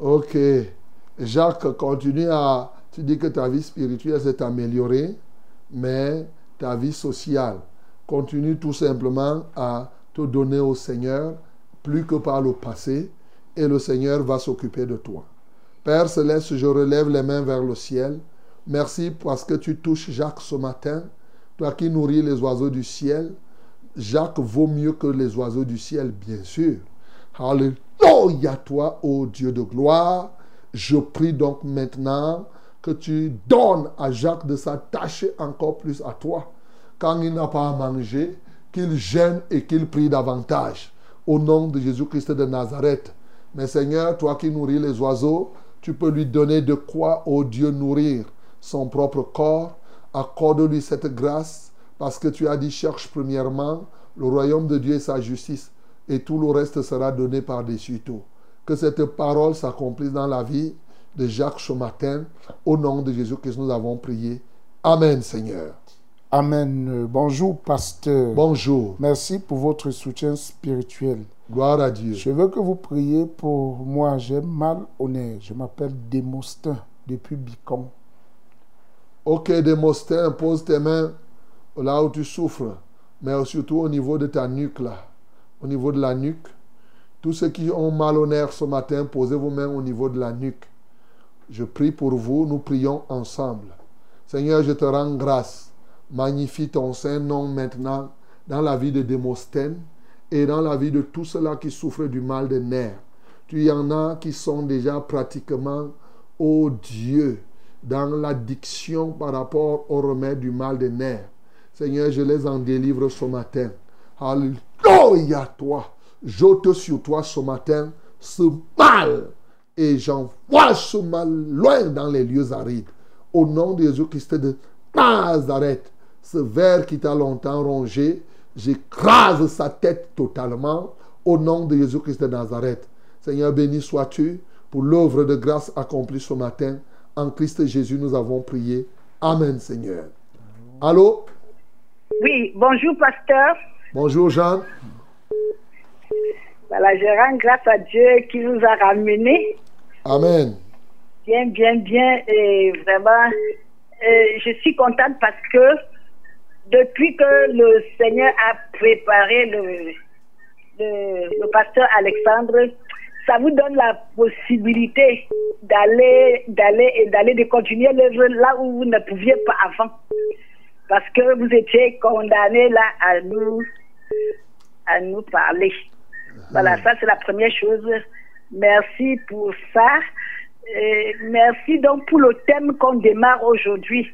Ok. Jacques, continue à... Tu dis que ta vie spirituelle s'est améliorée, mais ta vie sociale continue tout simplement à te donner au Seigneur plus que par le passé et le Seigneur va s'occuper de toi. Père céleste, je relève les mains vers le ciel. Merci parce que tu touches Jacques ce matin, toi qui nourris les oiseaux du ciel. Jacques vaut mieux que les oiseaux du ciel, bien sûr. Alléluia toi, ô Dieu de gloire. Je prie donc maintenant que tu donnes à Jacques de s'attacher encore plus à toi. Quand il n'a pas à manger, qu'il gêne et qu'il prie davantage. Au nom de Jésus-Christ de Nazareth. Mais Seigneur, toi qui nourris les oiseaux, tu peux lui donner de quoi, ô Dieu, nourrir son propre corps. Accorde-lui cette grâce parce que tu as dit cherche premièrement le royaume de Dieu et sa justice et tout le reste sera donné par-dessus tout. Que cette parole s'accomplisse dans la vie de Jacques ce matin. Au nom de Jésus que nous avons prié. Amen, Seigneur. Amen. Bonjour, pasteur. Bonjour. Merci pour votre soutien spirituel. Gloire à Dieu. Je veux que vous priez pour moi. J'ai mal au nez. Je m'appelle Démostin depuis Bicon. Ok, Démostin, pose tes mains là où tu souffres, mais surtout au niveau de ta nuque là. Au niveau de la nuque. Tous ceux qui ont mal au nerf ce matin, posez vos mains au niveau de la nuque. Je prie pour vous, nous prions ensemble. Seigneur, je te rends grâce. Magnifie ton Saint-Nom maintenant dans la vie de Démosthène et dans la vie de tous ceux-là qui souffrent du mal des nerfs. Tu y en a qui sont déjà pratiquement, oh Dieu, dans l'addiction par rapport au remède du mal des nerfs. Seigneur, je les en délivre ce matin. Alléluia toi. J'ôte sur toi ce matin ce mal et j'envoie ce mal loin dans les lieux arides. Au nom de Jésus-Christ de Nazareth, ce ver qui t'a longtemps rongé, j'écrase sa tête totalement au nom de Jésus-Christ de Nazareth. Seigneur, béni sois-tu pour l'œuvre de grâce accomplie ce matin. En Christ Jésus, nous avons prié. Amen, Seigneur. Allô? Oui, bonjour, pasteur. Bonjour, Jean. Voilà, je rends grâce à Dieu qui nous a ramenés. Amen. Bien, bien, bien. Et vraiment, je suis contente parce que depuis que le Seigneur a préparé le, le, le pasteur Alexandre, ça vous donne la possibilité d'aller, d'aller et d'aller de continuer l'œuvre là où vous ne pouviez pas avant. Parce que vous étiez condamné là à nous, à nous parler. Voilà, ça c'est la première chose. Merci pour ça. Et merci donc pour le thème qu'on démarre aujourd'hui.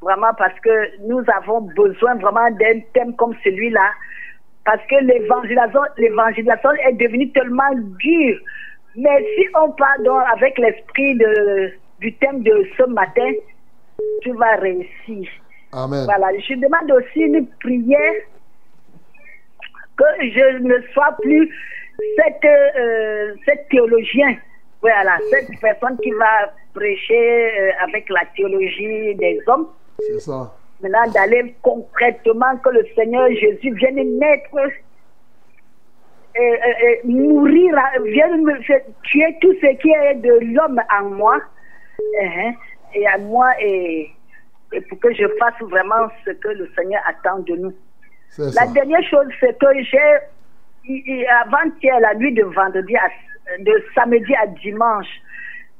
Vraiment parce que nous avons besoin vraiment d'un thème comme celui-là. Parce que l'évangélisation, l'évangélisation est devenue tellement dure. Mais si on part donc avec l'esprit de, du thème de ce matin, tu vas réussir. Amen. Voilà, je demande aussi une prière que je ne sois plus cette, euh, cette théologien. Voilà, cette personne qui va prêcher euh, avec la théologie des hommes. C'est ça. Maintenant, d'aller concrètement que le Seigneur Jésus vienne naître, euh, mourir, vienne me tuer tout ce qui est de l'homme en moi, hein, et à moi, et, et pour que je fasse vraiment ce que le Seigneur attend de nous. La ça. dernière chose, c'est que j'ai, avant-hier, la nuit de vendredi, à, de samedi à dimanche,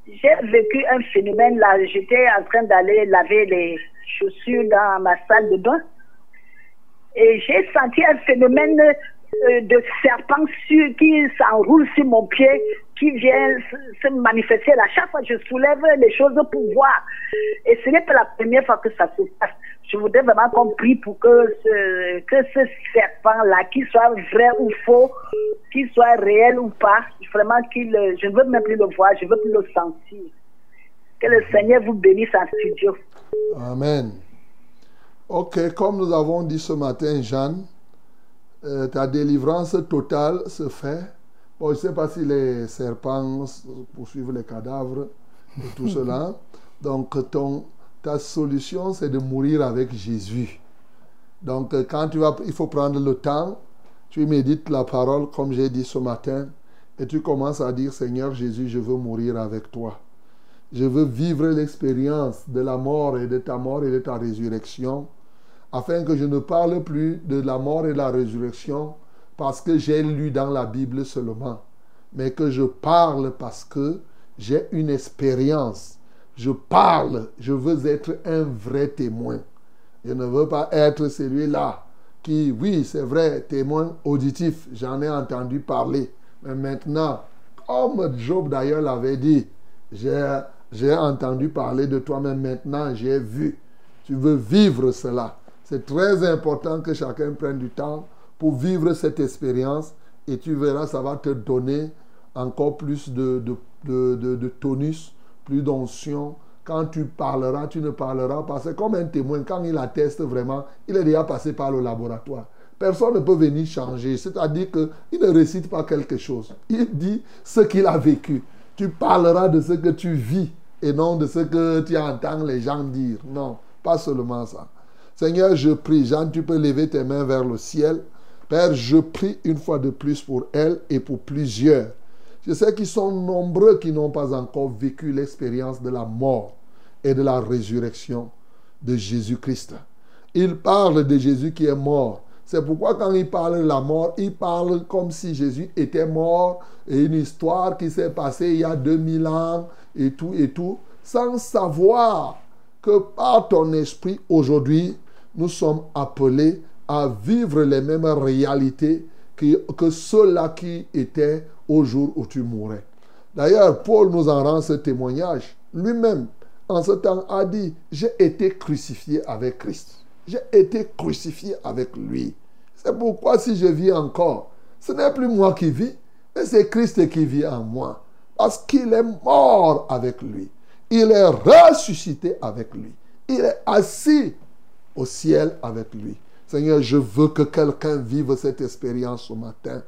j'ai vécu un phénomène là. J'étais en train d'aller laver les chaussures dans ma salle de bain. Et j'ai senti un phénomène euh, de serpent sur, qui s'enroule sur mon pied, qui vient se, se manifester. À chaque fois, je soulève les choses pour voir. Et ce n'est pas la première fois que ça se passe. Je voudrais vraiment qu'on prie pour que ce, que ce serpent-là, qu'il soit vrai ou faux, qu'il soit réel ou pas, vraiment qu'il, je ne veux même plus le voir, je ne veux plus le sentir. Que le Seigneur vous bénisse en studio. Amen. Ok, comme nous avons dit ce matin, Jeanne, euh, ta délivrance totale se fait. Bon, je ne sais pas si les serpents poursuivent les cadavres et tout cela. Donc, ton, ta solution, c'est de mourir avec Jésus. Donc, euh, quand tu vas, il faut prendre le temps, tu médites la parole, comme j'ai dit ce matin, et tu commences à dire, Seigneur Jésus, je veux mourir avec toi. Je veux vivre l'expérience de la mort et de ta mort et de ta résurrection, afin que je ne parle plus de la mort et de la résurrection parce que j'ai lu dans la Bible seulement, mais que je parle parce que j'ai une expérience. Je parle, je veux être un vrai témoin. Je ne veux pas être celui-là qui, oui, c'est vrai, témoin auditif, j'en ai entendu parler. Mais maintenant, comme Job d'ailleurs l'avait dit, j'ai entendu parler de toi, mais maintenant j'ai vu. Tu veux vivre cela. C'est très important que chacun prenne du temps pour vivre cette expérience et tu verras, ça va te donner encore plus de- de tonus, plus d'onction. Quand tu parleras, tu ne parleras pas. C'est comme un témoin. Quand il atteste vraiment, il est déjà passé par le laboratoire. Personne ne peut venir changer. C'est-à-dire qu'il ne récite pas quelque chose. Il dit ce qu'il a vécu. Tu parleras de ce que tu vis et non de ce que tu entends les gens dire. Non, pas seulement ça. Seigneur, je prie. Jean, tu peux lever tes mains vers le ciel. Père, je prie une fois de plus pour elle et pour plusieurs. Je sais qu'ils sont nombreux qui n'ont pas encore vécu l'expérience de la mort et de la résurrection de Jésus-Christ. Il parle de Jésus qui est mort. C'est pourquoi quand il parle de la mort, il parle comme si Jésus était mort et une histoire qui s'est passée il y a 2000 ans et tout et tout, sans savoir que par ton esprit aujourd'hui, nous sommes appelés à vivre les mêmes réalités que, que ceux-là qui étaient au jour où tu mourais. D'ailleurs, Paul nous en rend ce témoignage. Lui-même, en ce temps, a dit, j'ai été crucifié avec Christ. J'ai été crucifié avec lui. C'est pourquoi si je vis encore, ce n'est plus moi qui vis, mais c'est Christ qui vit en moi. Parce qu'il est mort avec lui. Il est ressuscité avec lui. Il est assis au ciel avec lui. Seigneur, je veux que quelqu'un vive cette expérience ce matin.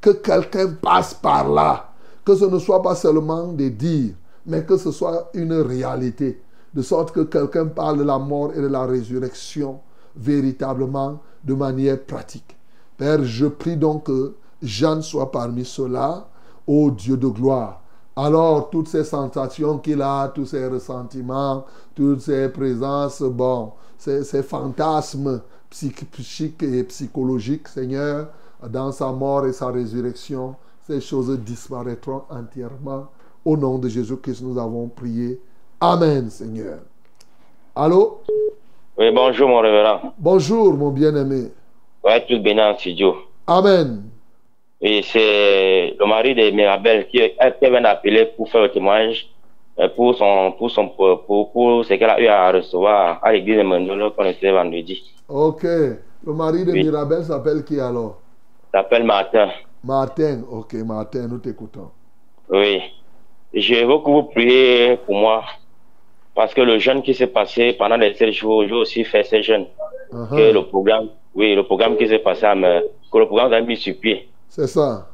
Que quelqu'un passe par là. Que ce ne soit pas seulement des dires, mais que ce soit une réalité. De sorte que quelqu'un parle de la mort et de la résurrection véritablement de manière pratique. Père, je prie donc que Jeanne soit parmi ceux-là, ô Dieu de gloire. Alors, toutes ces sensations qu'il a, tous ces ressentiments, toutes ces présences, bon, ces, ces fantasmes psych- psychiques et psychologiques, Seigneur, dans sa mort et sa résurrection, ces choses disparaîtront entièrement. Au nom de Jésus-Christ, nous avons prié. Amen, Seigneur. Allô? Oui, bonjour mon révérend. Bonjour, mon bien-aimé. Ouais, tout béni en studio. Amen. Oui, c'est le mari de Mirabel qui, qui vient d'appeler pour faire le témoignage euh, pour son pour son pour, pour, pour ce qu'elle a eu à recevoir à l'église de Mandolo qu'on était vendredi. Ok. Le mari de Oui. Mirabel s'appelle qui alors? S'appelle Martin. Martin. Ok, Martin, nous t'écoutons. Oui. Je veux que vous priez pour moi. Parce que le jeûne qui s'est passé pendant les sept jours, j'ai aussi fait ce jeûne. Uh-huh. Que le programme, oui, le programme qui s'est passé à me, que le programme a mis sur pied. C'est ça.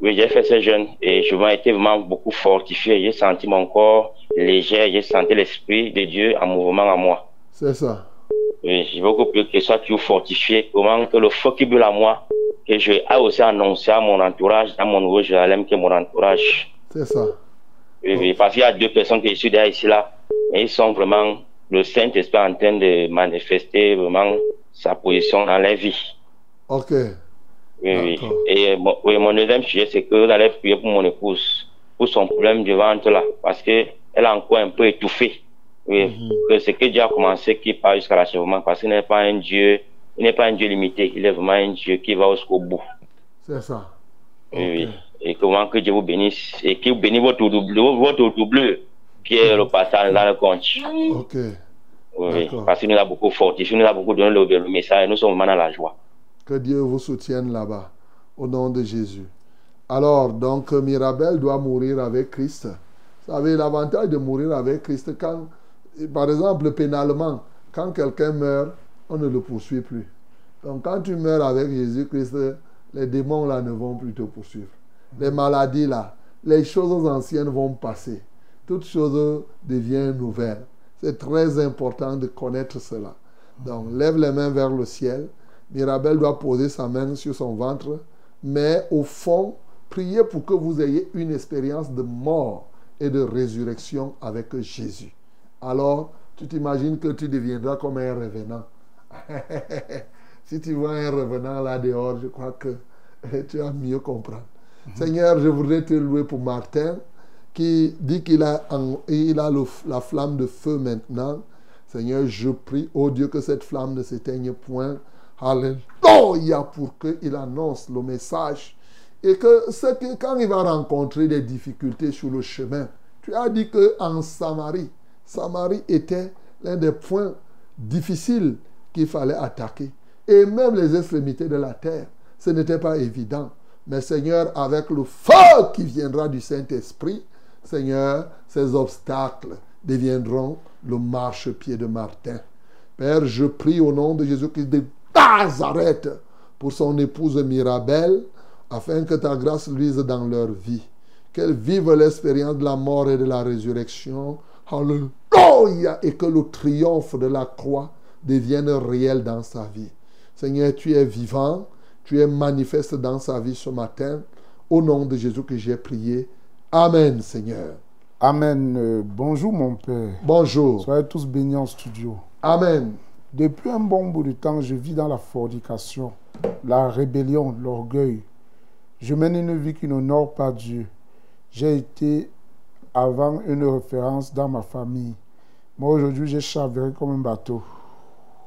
Oui, j'ai fait ce jeûne et je m'ai été vraiment beaucoup fortifié. J'ai senti mon corps léger, j'ai senti l'Esprit de Dieu en mouvement en moi. C'est ça. Oui, je veux que que ce soit toujours fortifié. Comment que le feu qui brûle en moi, que je ai aussi annoncé à mon entourage, dans mon nouveau Jérusalem, qui est mon entourage. C'est ça. Oui, oui, parce qu'il y a deux personnes qui sont derrière ici là, et ils sont vraiment le Saint-Esprit en train de manifester vraiment sa position dans leur vie. Ok. Oui, oui. Et mon, oui, mon deuxième sujet, c'est que vous allez prier pour mon épouse, pour son problème de ventre là, parce que elle a encore un peu étouffé. Oui, que ce que Dieu a commencé qui part jusqu'à l'achèvement, parce qu'il n'est pas un Dieu, il n'est pas un Dieu limité, il est vraiment un Dieu qui va jusqu'au bout. C'est ça. Oui, oui. Et comment que Dieu vous bénisse et qu'il vous bénisse votre double, votre double, qui est le passage dans le compte. Ok. Oui. Parce qu'il nous a beaucoup fortifié, il nous a beaucoup donné le, le message et nous sommes vraiment dans la joie. Que Dieu vous soutienne là-bas. Au nom de Jésus. Alors, donc, Mirabel doit mourir avec Christ. Vous savez, l'avantage de mourir avec Christ, quand, par exemple, pénalement, quand quelqu'un meurt, on ne le poursuit plus. Donc, quand tu meurs avec Jésus-Christ, les démons là ne vont plus te poursuivre. Les maladies là, les choses anciennes vont passer. Toutes choses deviennent nouvelles. C'est très important de connaître cela. Donc, lève les mains vers le ciel. Mirabel doit poser sa main sur son ventre, mais au fond, priez pour que vous ayez une expérience de mort et de résurrection avec Jésus. Alors, tu t'imagines que tu deviendras comme un revenant. si tu vois un revenant là dehors, je crois que tu vas mieux comprendre. Seigneur, je voudrais te louer pour Martin qui dit qu'il a, en- il a le- la flamme de feu maintenant. Seigneur, je prie, oh Dieu, que cette flamme ne s'éteigne point. Alléluia, pour qu'il annonce le message. Et que, ce que quand il va rencontrer des difficultés sur le chemin, tu as dit qu'en Samarie, Samarie était l'un des points difficiles qu'il fallait attaquer. Et même les extrémités de la terre, ce n'était pas évident. Mais Seigneur, avec le feu qui viendra du Saint-Esprit, Seigneur, ces obstacles deviendront le marchepied de Martin. Père, je prie au nom de Jésus-Christ de Nazareth pour son épouse Mirabel, afin que ta grâce luise dans leur vie. Qu'elles vivent l'expérience de la mort et de la résurrection. Alléluia! Et que le triomphe de la croix devienne réel dans sa vie. Seigneur, tu es vivant, tu es manifeste dans sa vie ce matin. Au nom de Jésus que j'ai prié. Amen, Seigneur. Amen. Euh, bonjour mon Père. Bonjour. Soyez tous bénis en studio. Amen. Depuis un bon bout de temps, je vis dans la fornication, la rébellion, l'orgueil. Je mène une vie qui n'honore pas Dieu. J'ai été avant une référence dans ma famille. Moi aujourd'hui, j'ai chaviré comme un bateau.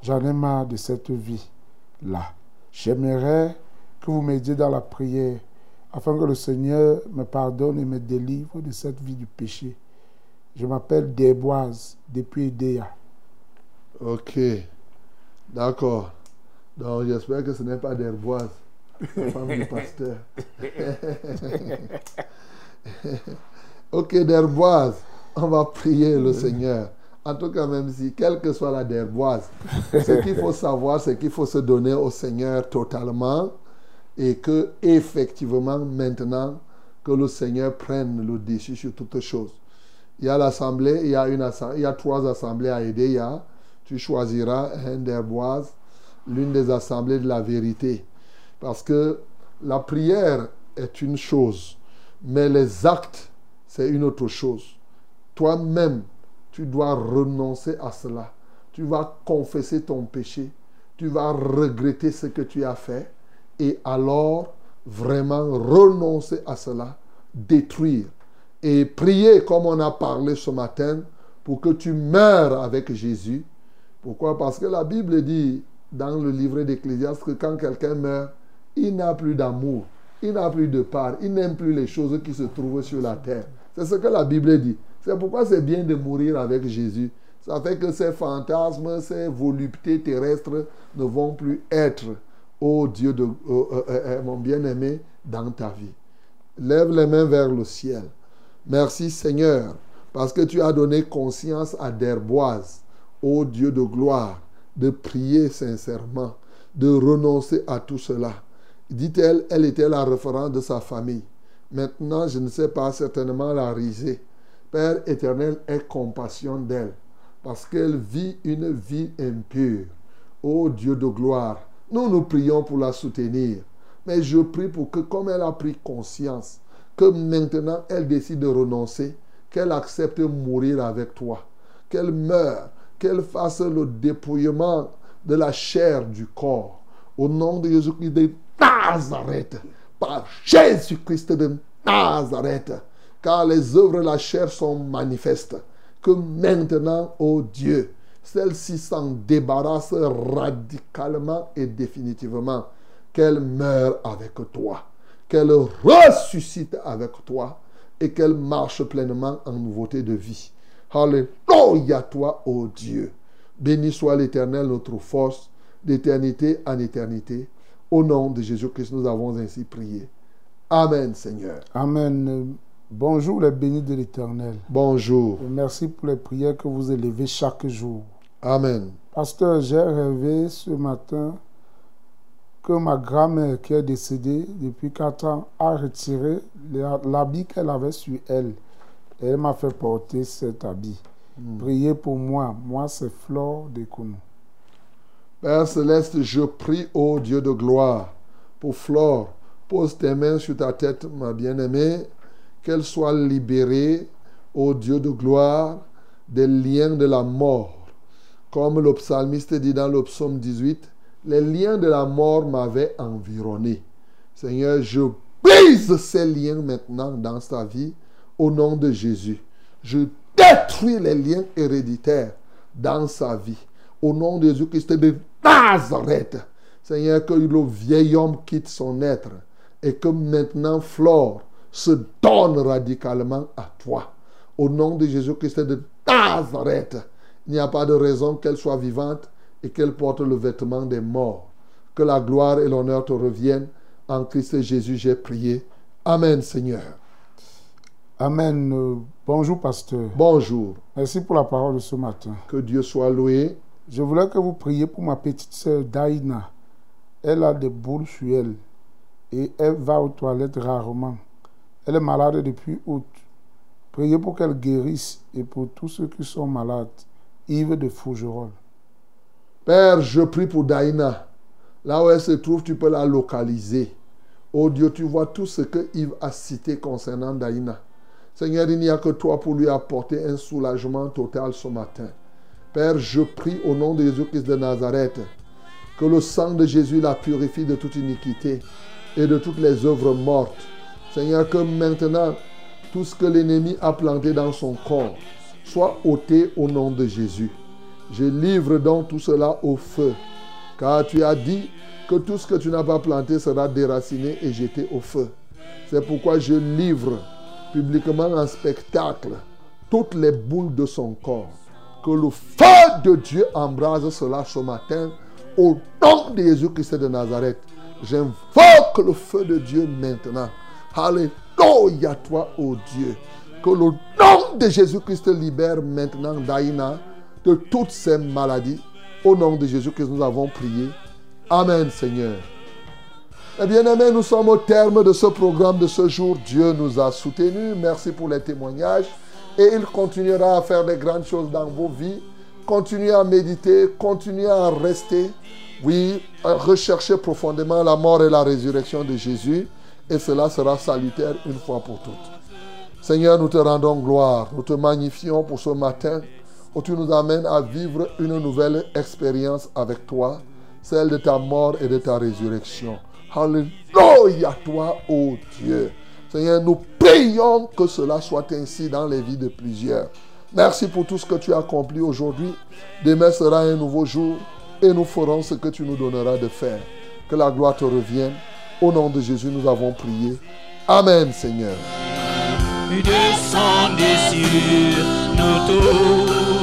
J'en ai marre de cette vie-là. J'aimerais que vous m'aidiez dans la prière afin que le Seigneur me pardonne et me délivre de cette vie du péché. Je m'appelle Desboise depuis Edea. Ok. D'accord. Donc j'espère que ce n'est pas d'herboise, la femme du pasteur. ok, d'herboise, on va prier le Seigneur. En tout cas, même si, quelle que soit la d'herboise, ce qu'il faut savoir, c'est qu'il faut se donner au Seigneur totalement et que, effectivement, maintenant, que le Seigneur prenne le dessus sur toutes choses. Il y a l'assemblée, il y a, trois assemblées à aider. Tu choisiras un d'herboise, l'une des assemblées de la vérité. Parce que la prière est une chose, mais les actes, c'est une autre chose. Toi-même, tu dois renoncer à cela. tu vas confesser ton péché, tu vas regretter ce que tu as fait et alors vraiment renoncer à cela, détruire et prier comme on a parlé ce matin pour que tu meurs avec Jésus. Pourquoi? Parce que la Bible dit dans le livret d'Ecclésiaste que quand quelqu'un meurt, il n'a plus d'amour, il n'a plus de part, il n'aime plus les choses qui se trouvent sur la terre. C'est ce que la Bible dit. C'est pourquoi c'est bien de mourir avec Jésus. Ça fait que ces fantasmes, ces voluptés terrestres ne vont plus être, oh Dieu, de, euh, euh, euh, mon bien-aimé, dans ta vie. Lève les mains vers le ciel. Merci Seigneur, parce que tu as donné conscience à Derboise, ô Dieu de gloire, de prier sincèrement, de renoncer à tout cela. Dit-elle, elle était la référence de sa famille. Maintenant, je ne sais pas certainement la riser. Père éternel, aie compassion d'elle, parce qu'elle vit une vie impure. Ô Dieu de gloire, nous nous prions pour la soutenir. Mais je prie pour que, comme elle a pris conscience, que maintenant elle décide de renoncer, qu'elle accepte de mourir avec toi, qu'elle meure, qu'elle fasse le dépouillement de la chair du corps. Au nom de Jésus-Christ de Nazareth, par Jésus-Christ de Nazareth, car les œuvres de la chair sont manifestes. Que maintenant, ô Dieu, celle-ci s'en débarrasse radicalement et définitivement, qu'elle meure avec toi qu'elle ressuscite avec toi et qu'elle marche pleinement en nouveauté de vie. Alléluia toi, ô Dieu. Béni soit l'Éternel, notre force, d'éternité en éternité. Au nom de Jésus-Christ, nous avons ainsi prié. Amen, Seigneur. Amen. Bonjour les bénis de l'Éternel. Bonjour. merci pour les prières que vous élevez chaque jour. Amen. Pasteur, j'ai rêvé ce matin que ma grand-mère qui est décédée depuis 4 ans a retiré l'habit qu'elle avait sur elle. Et elle m'a fait porter cet habit. Hmm. Priez pour moi. Moi, c'est Flore de Kounou. Père céleste, je prie au Dieu de gloire pour Flore. Pose tes mains sur ta tête, ma bien-aimée, qu'elle soit libérée, au Dieu de gloire, des liens de la mort. Comme le psalmiste dit dans le psaume 18, les liens de la mort m'avaient environné. Seigneur, je brise ces liens maintenant dans sa vie au nom de Jésus. Je détruis les liens héréditaires dans sa vie au nom de Jésus-Christ Nazareth. Seigneur, que le vieil homme quitte son être et que maintenant Flore se donne radicalement à toi. Au nom de Jésus-Christ de Nazareth, il n'y a pas de raison qu'elle soit vivante et qu'elle porte le vêtement des morts. Que la gloire et l'honneur te reviennent. En Christ Jésus, j'ai prié. Amen, Seigneur. Amen. Bonjour, pasteur. Bonjour. Merci pour la parole de ce matin. Que Dieu soit loué. Je voulais que vous priez pour ma petite sœur Daïna. Elle a des boules sur elle et elle va aux toilettes rarement. Elle est malade depuis août. Priez pour qu'elle guérisse et pour tous ceux qui sont malades. Yves de Fougerolles. Père, je prie pour Daïna. Là où elle se trouve, tu peux la localiser. Oh Dieu, tu vois tout ce que Yves a cité concernant Daïna. Seigneur, il n'y a que toi pour lui apporter un soulagement total ce matin. Père, je prie au nom de Jésus-Christ de Nazareth que le sang de Jésus la purifie de toute iniquité et de toutes les œuvres mortes. Seigneur, que maintenant, tout ce que l'ennemi a planté dans son corps soit ôté au nom de Jésus. Je livre donc tout cela au feu. Car tu as dit que tout ce que tu n'as pas planté sera déraciné et jeté au feu. C'est pourquoi je livre publiquement en spectacle toutes les boules de son corps. Que le feu de Dieu embrase cela ce matin au nom de Jésus-Christ de Nazareth. J'invoque le feu de Dieu maintenant. Alléluia toi, ô Dieu. Que le nom de Jésus-Christ libère maintenant Daïna de toutes ces maladies. Au nom de Jésus que nous avons prié. Amen Seigneur. Eh bien aimés, nous sommes au terme de ce programme de ce jour. Dieu nous a soutenus. Merci pour les témoignages. Et il continuera à faire des grandes choses dans vos vies. Continuez à méditer, continuez à rester. Oui, à rechercher profondément la mort et la résurrection de Jésus. Et cela sera salutaire une fois pour toutes. Seigneur, nous te rendons gloire. Nous te magnifions pour ce matin où tu nous amènes à vivre une nouvelle expérience avec toi, celle de ta mort et de ta résurrection. Alléluia toi, ô Dieu. Seigneur, nous prions que cela soit ainsi dans les vies de plusieurs. Merci pour tout ce que tu as accompli aujourd'hui. Demain sera un nouveau jour et nous ferons ce que tu nous donneras de faire. Que la gloire te revienne. Au nom de Jésus, nous avons prié. Amen, Seigneur. Nous.